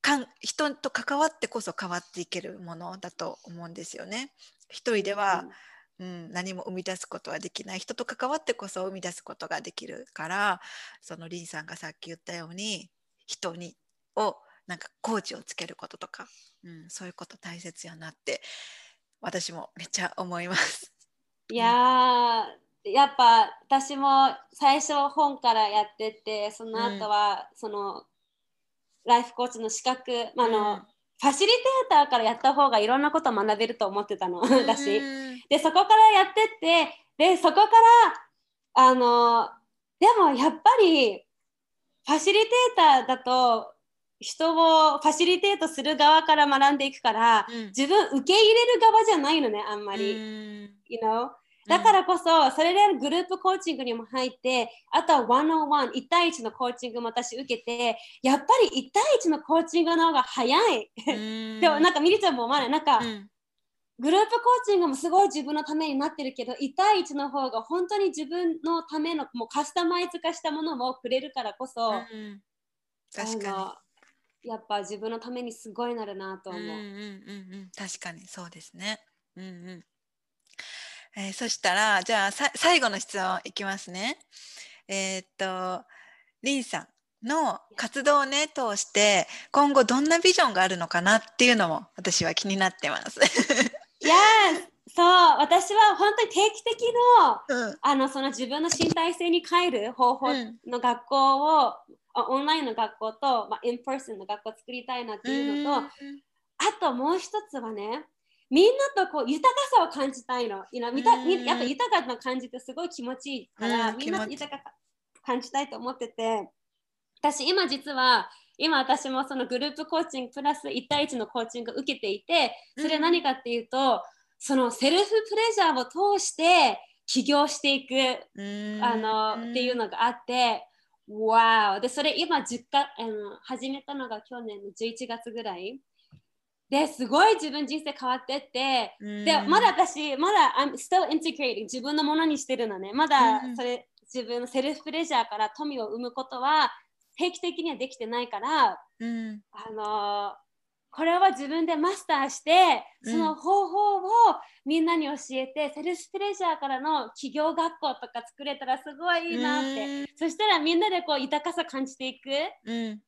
かん人と関わってこそ変わっていけるものだと思うんですよね。一人では、うん、うん、何も生み出すことはできない人と関わってこそ生み出すことができるからそのリンさんがさっき言ったように人にをなんかコーチをつけることとか、うん、そういうこと大切やなって私もめっちゃ思います。いややっぱ私も最初本からやっててその後は、そのライフコーチの資格、まあの、うん、ファシリテーターからやった方がいろんなこと学べると思ってたのだし、でそこからやってってでそこからあのでもやっぱりファシリテーターだと人をファシリテートする側から学んでいくから、うん、自分受け入れる側じゃないのねあんまり。You know? だからこそ、それでグループコーチングにも入って、あとは101、1対1のコーチングも私受けて、やっぱり1対1のコーチングの方が早い。*laughs* でもなんかミリちゃんもまだなんか、うん、グループコーチングもすごい自分のためになってるけど、1対1の方が本当に自分のためのもうカスタマイズ化したものもくれるからこそ、うん、確かに。やっぱ自分のためにすごいなるなと思う。うんうんうんうん、確かにそうですね。うんうんえー、そしたらじゃあ最後の質問いきますね。えー、っとリンさんの活動をね通して今後どんなビジョンがあるのかなっていうのも私は気になってます。いやそう私は本当に定期的のうん、あのその自分の身体性に変える方法の学校を、うん、オンラインの学校と、まあ、 in person の学校を作りたいなっていうのと、うん、あともう一つはねみんなとこう豊かさを感じたいの。You know, やっぱ豊かな感じってすごい気持ちいいから、みんなと豊かさ感じたいと思ってて、私今実は今私もそのグループコーチングプラス1対1のコーチングを受けていて、それは何かっていうと、そのセルフプレジャーを通して起業していく、あのっていうのがあって、わーでそれ今実家あの始めたのが去年の11月ぐらいですごい自分人生変わってって、でまだ私まだ I'm still integrating 自分のものにしてるのね。まだそれ、自分のセルフプレジャーから富を生むことは定期的にはできてないから、うん、あのこれは自分でマスターしてうん。その方法をみんなに教えて、セルスプレジャーからの企業学校とか作れたらすごいいいなって、そしたらみんなでこう豊かさ感じていく。うん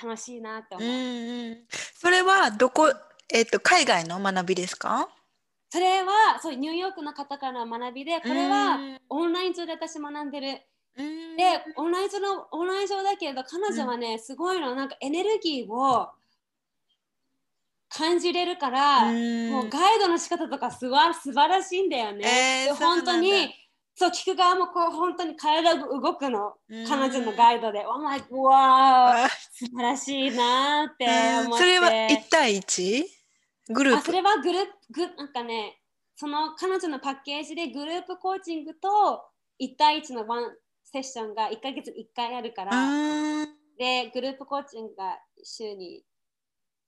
楽しいなって思う、うんうん。それはどこ、えっと海外の学びですか？それはそうニューヨークの方からの学びでこれはうん。オンライン上で私学んでる。うん。でオンライン上のオンライン上だけれど彼女はね、すごいの。なんかエネルギーを感じれるから、うん。もうガイドの仕方とかすわ素晴らしいんだよね。でえー本当にそう聞く側もこう本当に体が動くの、うん。彼女のガイドで。お前、うわ素晴らしいなーってうん。思って。それは1対 1? グルーあそプれはグループグなんかねその彼女のパッケージでグループコーチングと1対1のワンセッションが1ヶ月に1回あるから、うんでグループコーチングが週に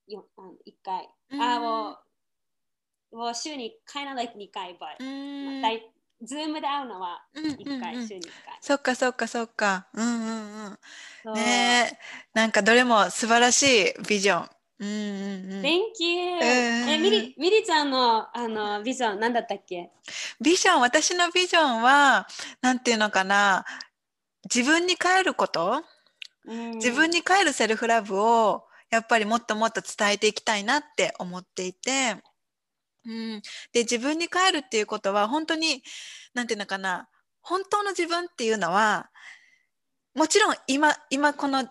よあの1回、うん。あもうもう週に kind of like 2回 but、うん。だいズームで会うのはうんうん1回、うん。週に1回。そっかそっかそっか。うんうんうん。ねえ。なんかどれも素晴らしいビジョン。うんうんうん。Thank you、んえミリミリちゃんのあのビジョン何だったっけ？ビジョン私のビジョンはなんていうのかな。自分に帰ること。自分にに帰るセルフラブをやっぱりもっともっと伝えていきたいなって思っていて、うん、で自分に帰るっていうことは本当になんていうのかな本当の自分っていうのはもちろん今今この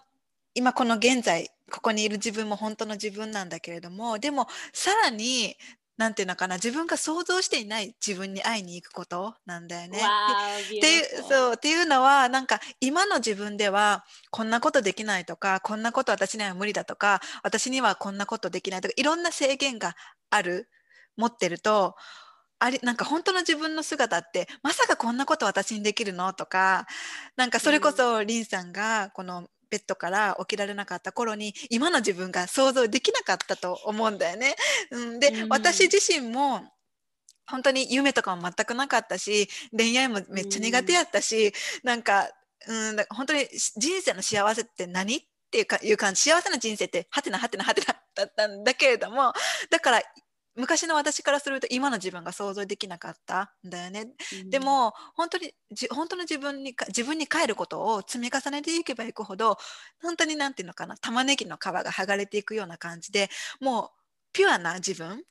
今この現在ここにいる自分も本当の自分なんだけれどもでもさらになんていうのかな自分が想像していない自分に会いに行くことなんだよね。っていうそうっていうのはなんか今の自分ではこんなことできないとかこんなこと私には無理だとか私にはこんなことできないとかいろんな制限がある持ってるとあれなんか本当の自分の姿ってまさかこんなこと私にできるの？とかなんかそれこそリンさんがこのベッドから起きられなかった頃に今の自分が想像できなかったと思うんだよね。うん、で、うん。私自身も本当に夢とかも全くなかったし恋愛もめっちゃ苦手やったし、なんか、うん、だ本当に人生の幸せって何？っていうかいう感じ。幸せな人生ってはてなはてなはてなだったんだけれどもだから昔の私からすると今の自分が想像できなかったんだよね。でも本当にじ本当の自分にか自分に帰ることを積み重ねていけばいくほど本当になんていうのかな玉ねぎの皮が剥がれていくような感じでもうピュアな自分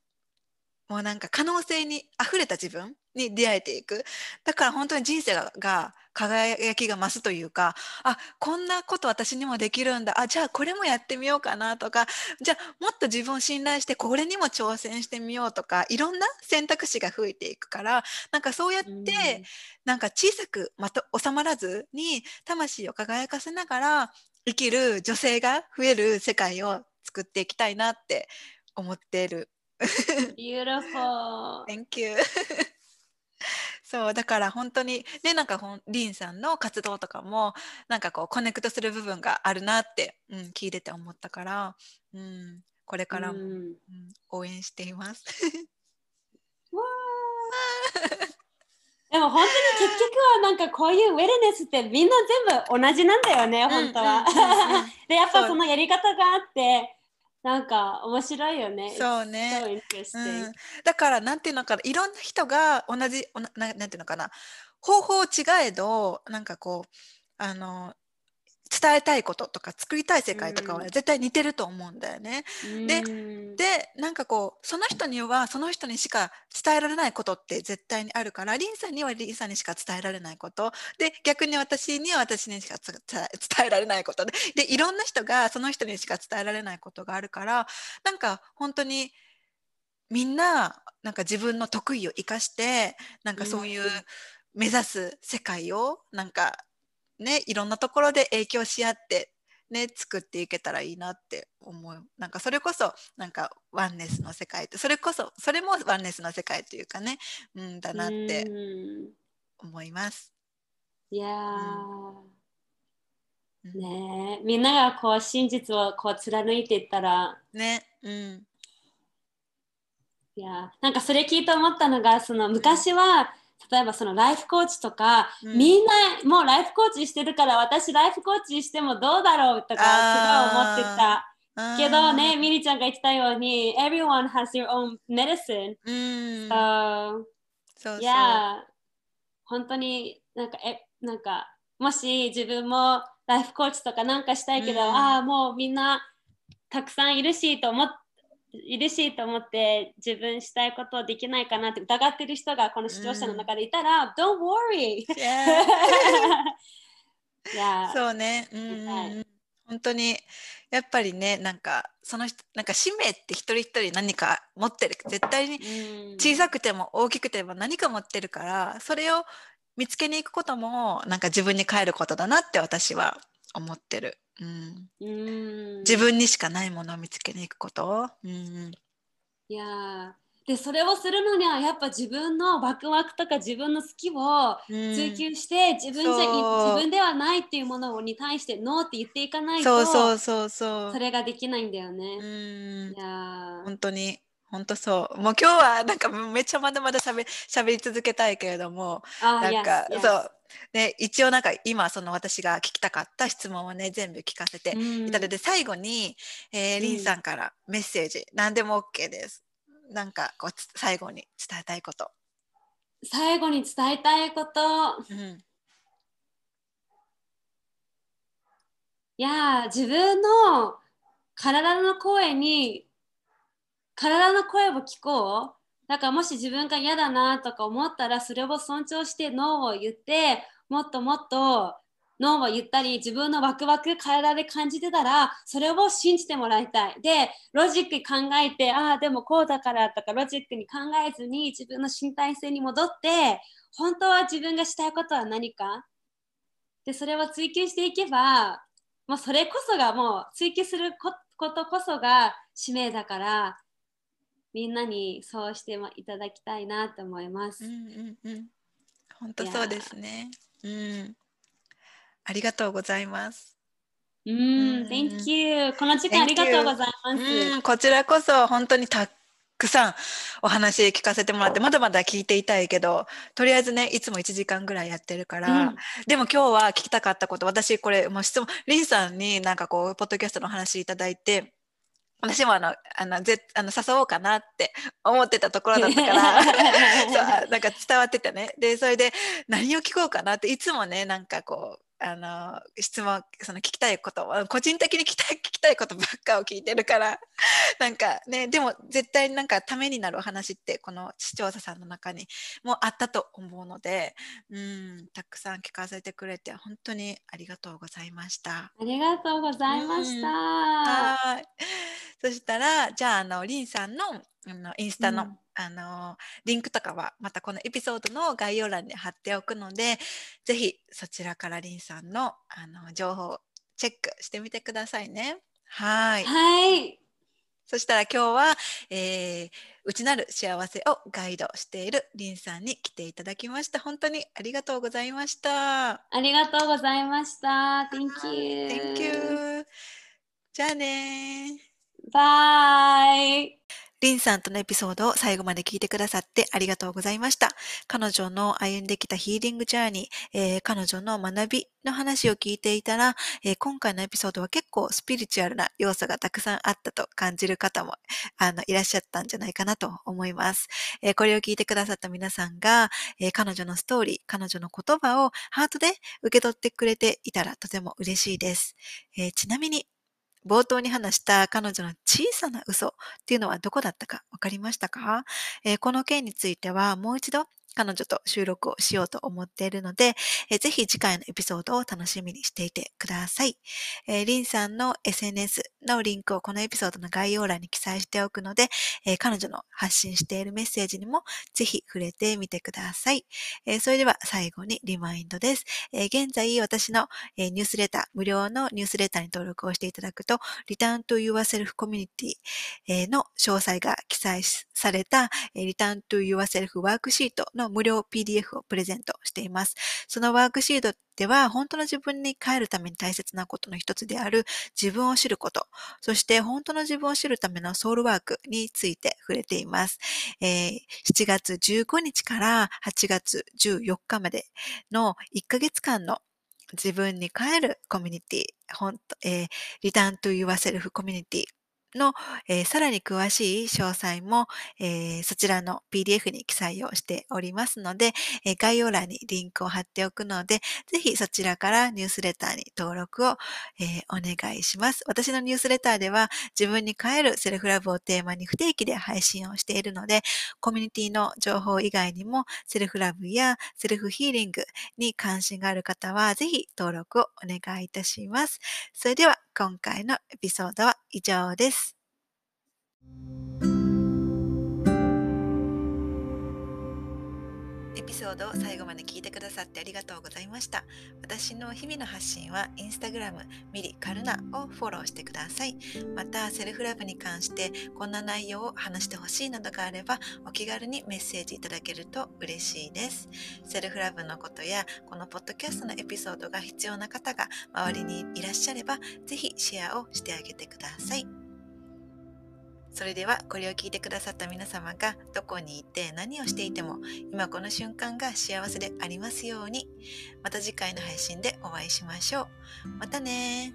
もうなんか可能性にあふれた自分に出会えていく。だから本当に人生がが輝きが増すというかあこんなこと私にもできるんだ。あじゃあこれもやってみようかなとかじゃあもっと自分を信頼してこれにも挑戦してみようとかいろんな選択肢が増えていくからなんかそうやって、うん。なんか小さくまと収まらずに魂を輝かせながら生きる女性が増える世界を作っていきたいなって思っている。Beautiful *laughs* Thank you そうだから本当にでなんかほんリンさんの活動とかもなんかこうコネクトする部分があるなって、うん、聞いてて思ったから、うん、これからも、うんうん応援しています。わー *laughs* でも本当に結局はなんかこういうウェルネスってみんな全部同じなんだよね本当は。*laughs* でやっぱそのやり方があってなんか面白いよね。そうね so. うん、だからなんていうのかないろんな人が同じななんていうのかな方法違えどなんかこうあの伝えたいこととか作りたい世界とかはうん。絶対似てると思うんだよね。でうん。でなんかこうその人にはその人にしか伝えられないことって絶対にあるからリンさんにはリンさんにしか伝えられないこと。で逆に私には私にしかつ伝えられないことで。でいろんな人がその人にしか伝えられないことがあるからなんか本当にみんななんか自分の得意を生かしてなんかそういううん。目指す世界をなんかねいろんなところで影響し合ってね作っていけたらいいなって思う。なんかそれこそなんかワンネスの世界ってそれこそそれもワンネスの世界というかねうんだなってうん。思います。いやー、うん。ねえ。みんながこう真実をこう貫いていったら。ねうん。いやなんかそれ聞いて思ったのがその昔は例えばそのライフコーチとか、うん。みんなもうライフコーチしてるから私ライフコーチしてもどうだろうとかすごい思ってた。けどね、ミリちゃんが言ってたように、everyone has their own medicine. うん。So, そうそう。いや、本当になんか、え、なんか、もし自分もライフコーチとかなんかしたいけど、うん。ああ、もうみんなたくさんいるしと思っいるしと思って自分したいことできないかなって疑ってる人がこの視聴者の中でいたら、Don't worry! *laughs* *laughs* そうね。うん。本当にやっぱりねなんかその人なんか使命って一人一人何か持ってる絶対にうん小さくても大きくても何か持ってるからそれを見つけに行くこともなんか自分に帰ることだなって私は思ってる。うん、うん自分にしかないものを見つけに行くこと？うんいやーでそれをするのにはやっぱ自分のワクワクとか自分の好きをうん追求して、自分じゃ自分ではないっていうものに対してノーって言っていかないとそうそうそうそう。それができないんだようね。んいやー本当に本当そう。もう今日はなんかめっちゃまだまだしゃべしゃべり続けたいけれどもあなんか yes, yes そう。ね一応なんか今その私が聞きたかった質問をね全部聞かせてうん。いただいて最後に、えー、リンさんからメッセージ、何でも OK です。なんかこうつ最後に伝えたいこと。最後に伝えたいこと。うん。いやー自分の体の声に体の声を聞こう。だからもし自分が嫌だなとか思ったらそれを尊重してノーを言ってもっともっとノーを言ったり自分のワクワク体で感じてたらそれを信じてもらいたい。でロジック考えてああでもこうだからとかロジックに考えずに自分の身体性に戻って本当は自分がしたいことは何か？でそれを追求していけばもうそれこそがもう追求することこそが使命だからみんなにそうしていただきたいなと思います。うんうんうん。本当そうですね。うん。ありがとうございます。うん、うん Thank you。この時間ありがとうございます。うん、こちらこそ本当にたくさんお話聞かせてもらってまだまだ聞いていたいけどとりあえずねいつも1時間ぐらいやってるから、うんでも今日は聞きたかったこと私これもう質問リンさんになんかこうポッドキャストの話いただいて私もあのあのぜあの誘おうかなって思ってたところだったから *laughs* そうなんか伝わってたねでそれで何を聞こうかなっていつもねなんかこうあの質問その聞きたいこと個人的に聞きたい *laughs* 聞きたいことばっかを聞いてるからなんかねでも絶対になんかためになるお話ってこの視聴者さんの中にもあったと思うのでうんたくさん聞かせてくれて本当にありがとうございました。ありがとうございました。はい。そしたら、じゃあ、あの、リンさんの、あの、インスタの、うんあの、リンクとかは、またこのエピソードの概要欄に貼っておくので、ぜひ、そちらからリンさんの、あの、情報をチェックしてみてくださいね。はい。はい。そしたら今日は、えー、内なる幸せをガイドしているリンさんに来ていただきました。本当にありがとうございました。ありがとうございました。Thank you. Thank you. じゃあねー。Bye. リンさんとのエピソードを最後まで聞いてくださってありがとうございました。彼女の歩んできたヒーリングジャーニー、えー彼女の学びの話を聞いていたら、えー今回のエピソードは結構スピリチュアルな要素がたくさんあったと感じる方もあのいらっしゃったんじゃないかなと思います。えーこれを聞いてくださった皆さんが、え彼女のストーリー、彼女の言葉をハートで受け取ってくれていたらとても嬉しいです。えちなみに冒頭に話した彼女の小さな嘘っていうのはどこだったかわかりましたか、えーこの件についてはもう一度彼女と収録をしようと思っているので、えーぜひ次回のエピソードを楽しみにしていてください。えーリンさんの SNS のリンクをこのエピソードの概要欄に記載しておくので、えー彼女の発信しているメッセージにもぜひ触れてみてください。えーそれでは最後にリマインドです。え現在私のえニュースレター、無料のニュースレターに登録をしていただくと、Return to Yourself Community えの詳細が記載された、えー Return to Yourself ワークシートのの無料 PDF をプレゼントしています。そのワークシートでは、本当の自分に帰るために大切なことの一つである自分を知ること、そして本当の自分を知るためのソウルワークについて触れています。えー7月15日から8月14日までの1ヶ月間の自分に帰るコミュニティ、本当えー、リターントゥ yourself コミュニティの、えー、さらに詳しい詳細も、えー、そちらの PDF に記載をしておりますので、えー、概要欄にリンクを貼っておくので、ぜひそちらからニュースレターに登録を、えお願いします。私のニュースレターでは自分に帰るセルフラブをテーマに不定期で配信をしているので、コミュニティの情報以外にもセルフラブやセルフヒーリングに関心がある方は、ぜひ登録をお願いいたします。それでは今回のエピソードは以上です。エピソードを最後まで聞いてくださってありがとうございました。私の日々の発信はインスタグラムミリカルナをフォローしてください。またセルフラブに関してこんな内容を話してほしいなどがあればお気軽にメッセージいただけると嬉しいです。セルフラブのことやこのポッドキャストのエピソードが必要な方が周りにいらっしゃればぜひシェアをしてあげてください。それではこれを聞いてくださった皆様がどこにいて何をしていても今この瞬間が幸せでありますようにまた次回の配信でお会いしましょう。またね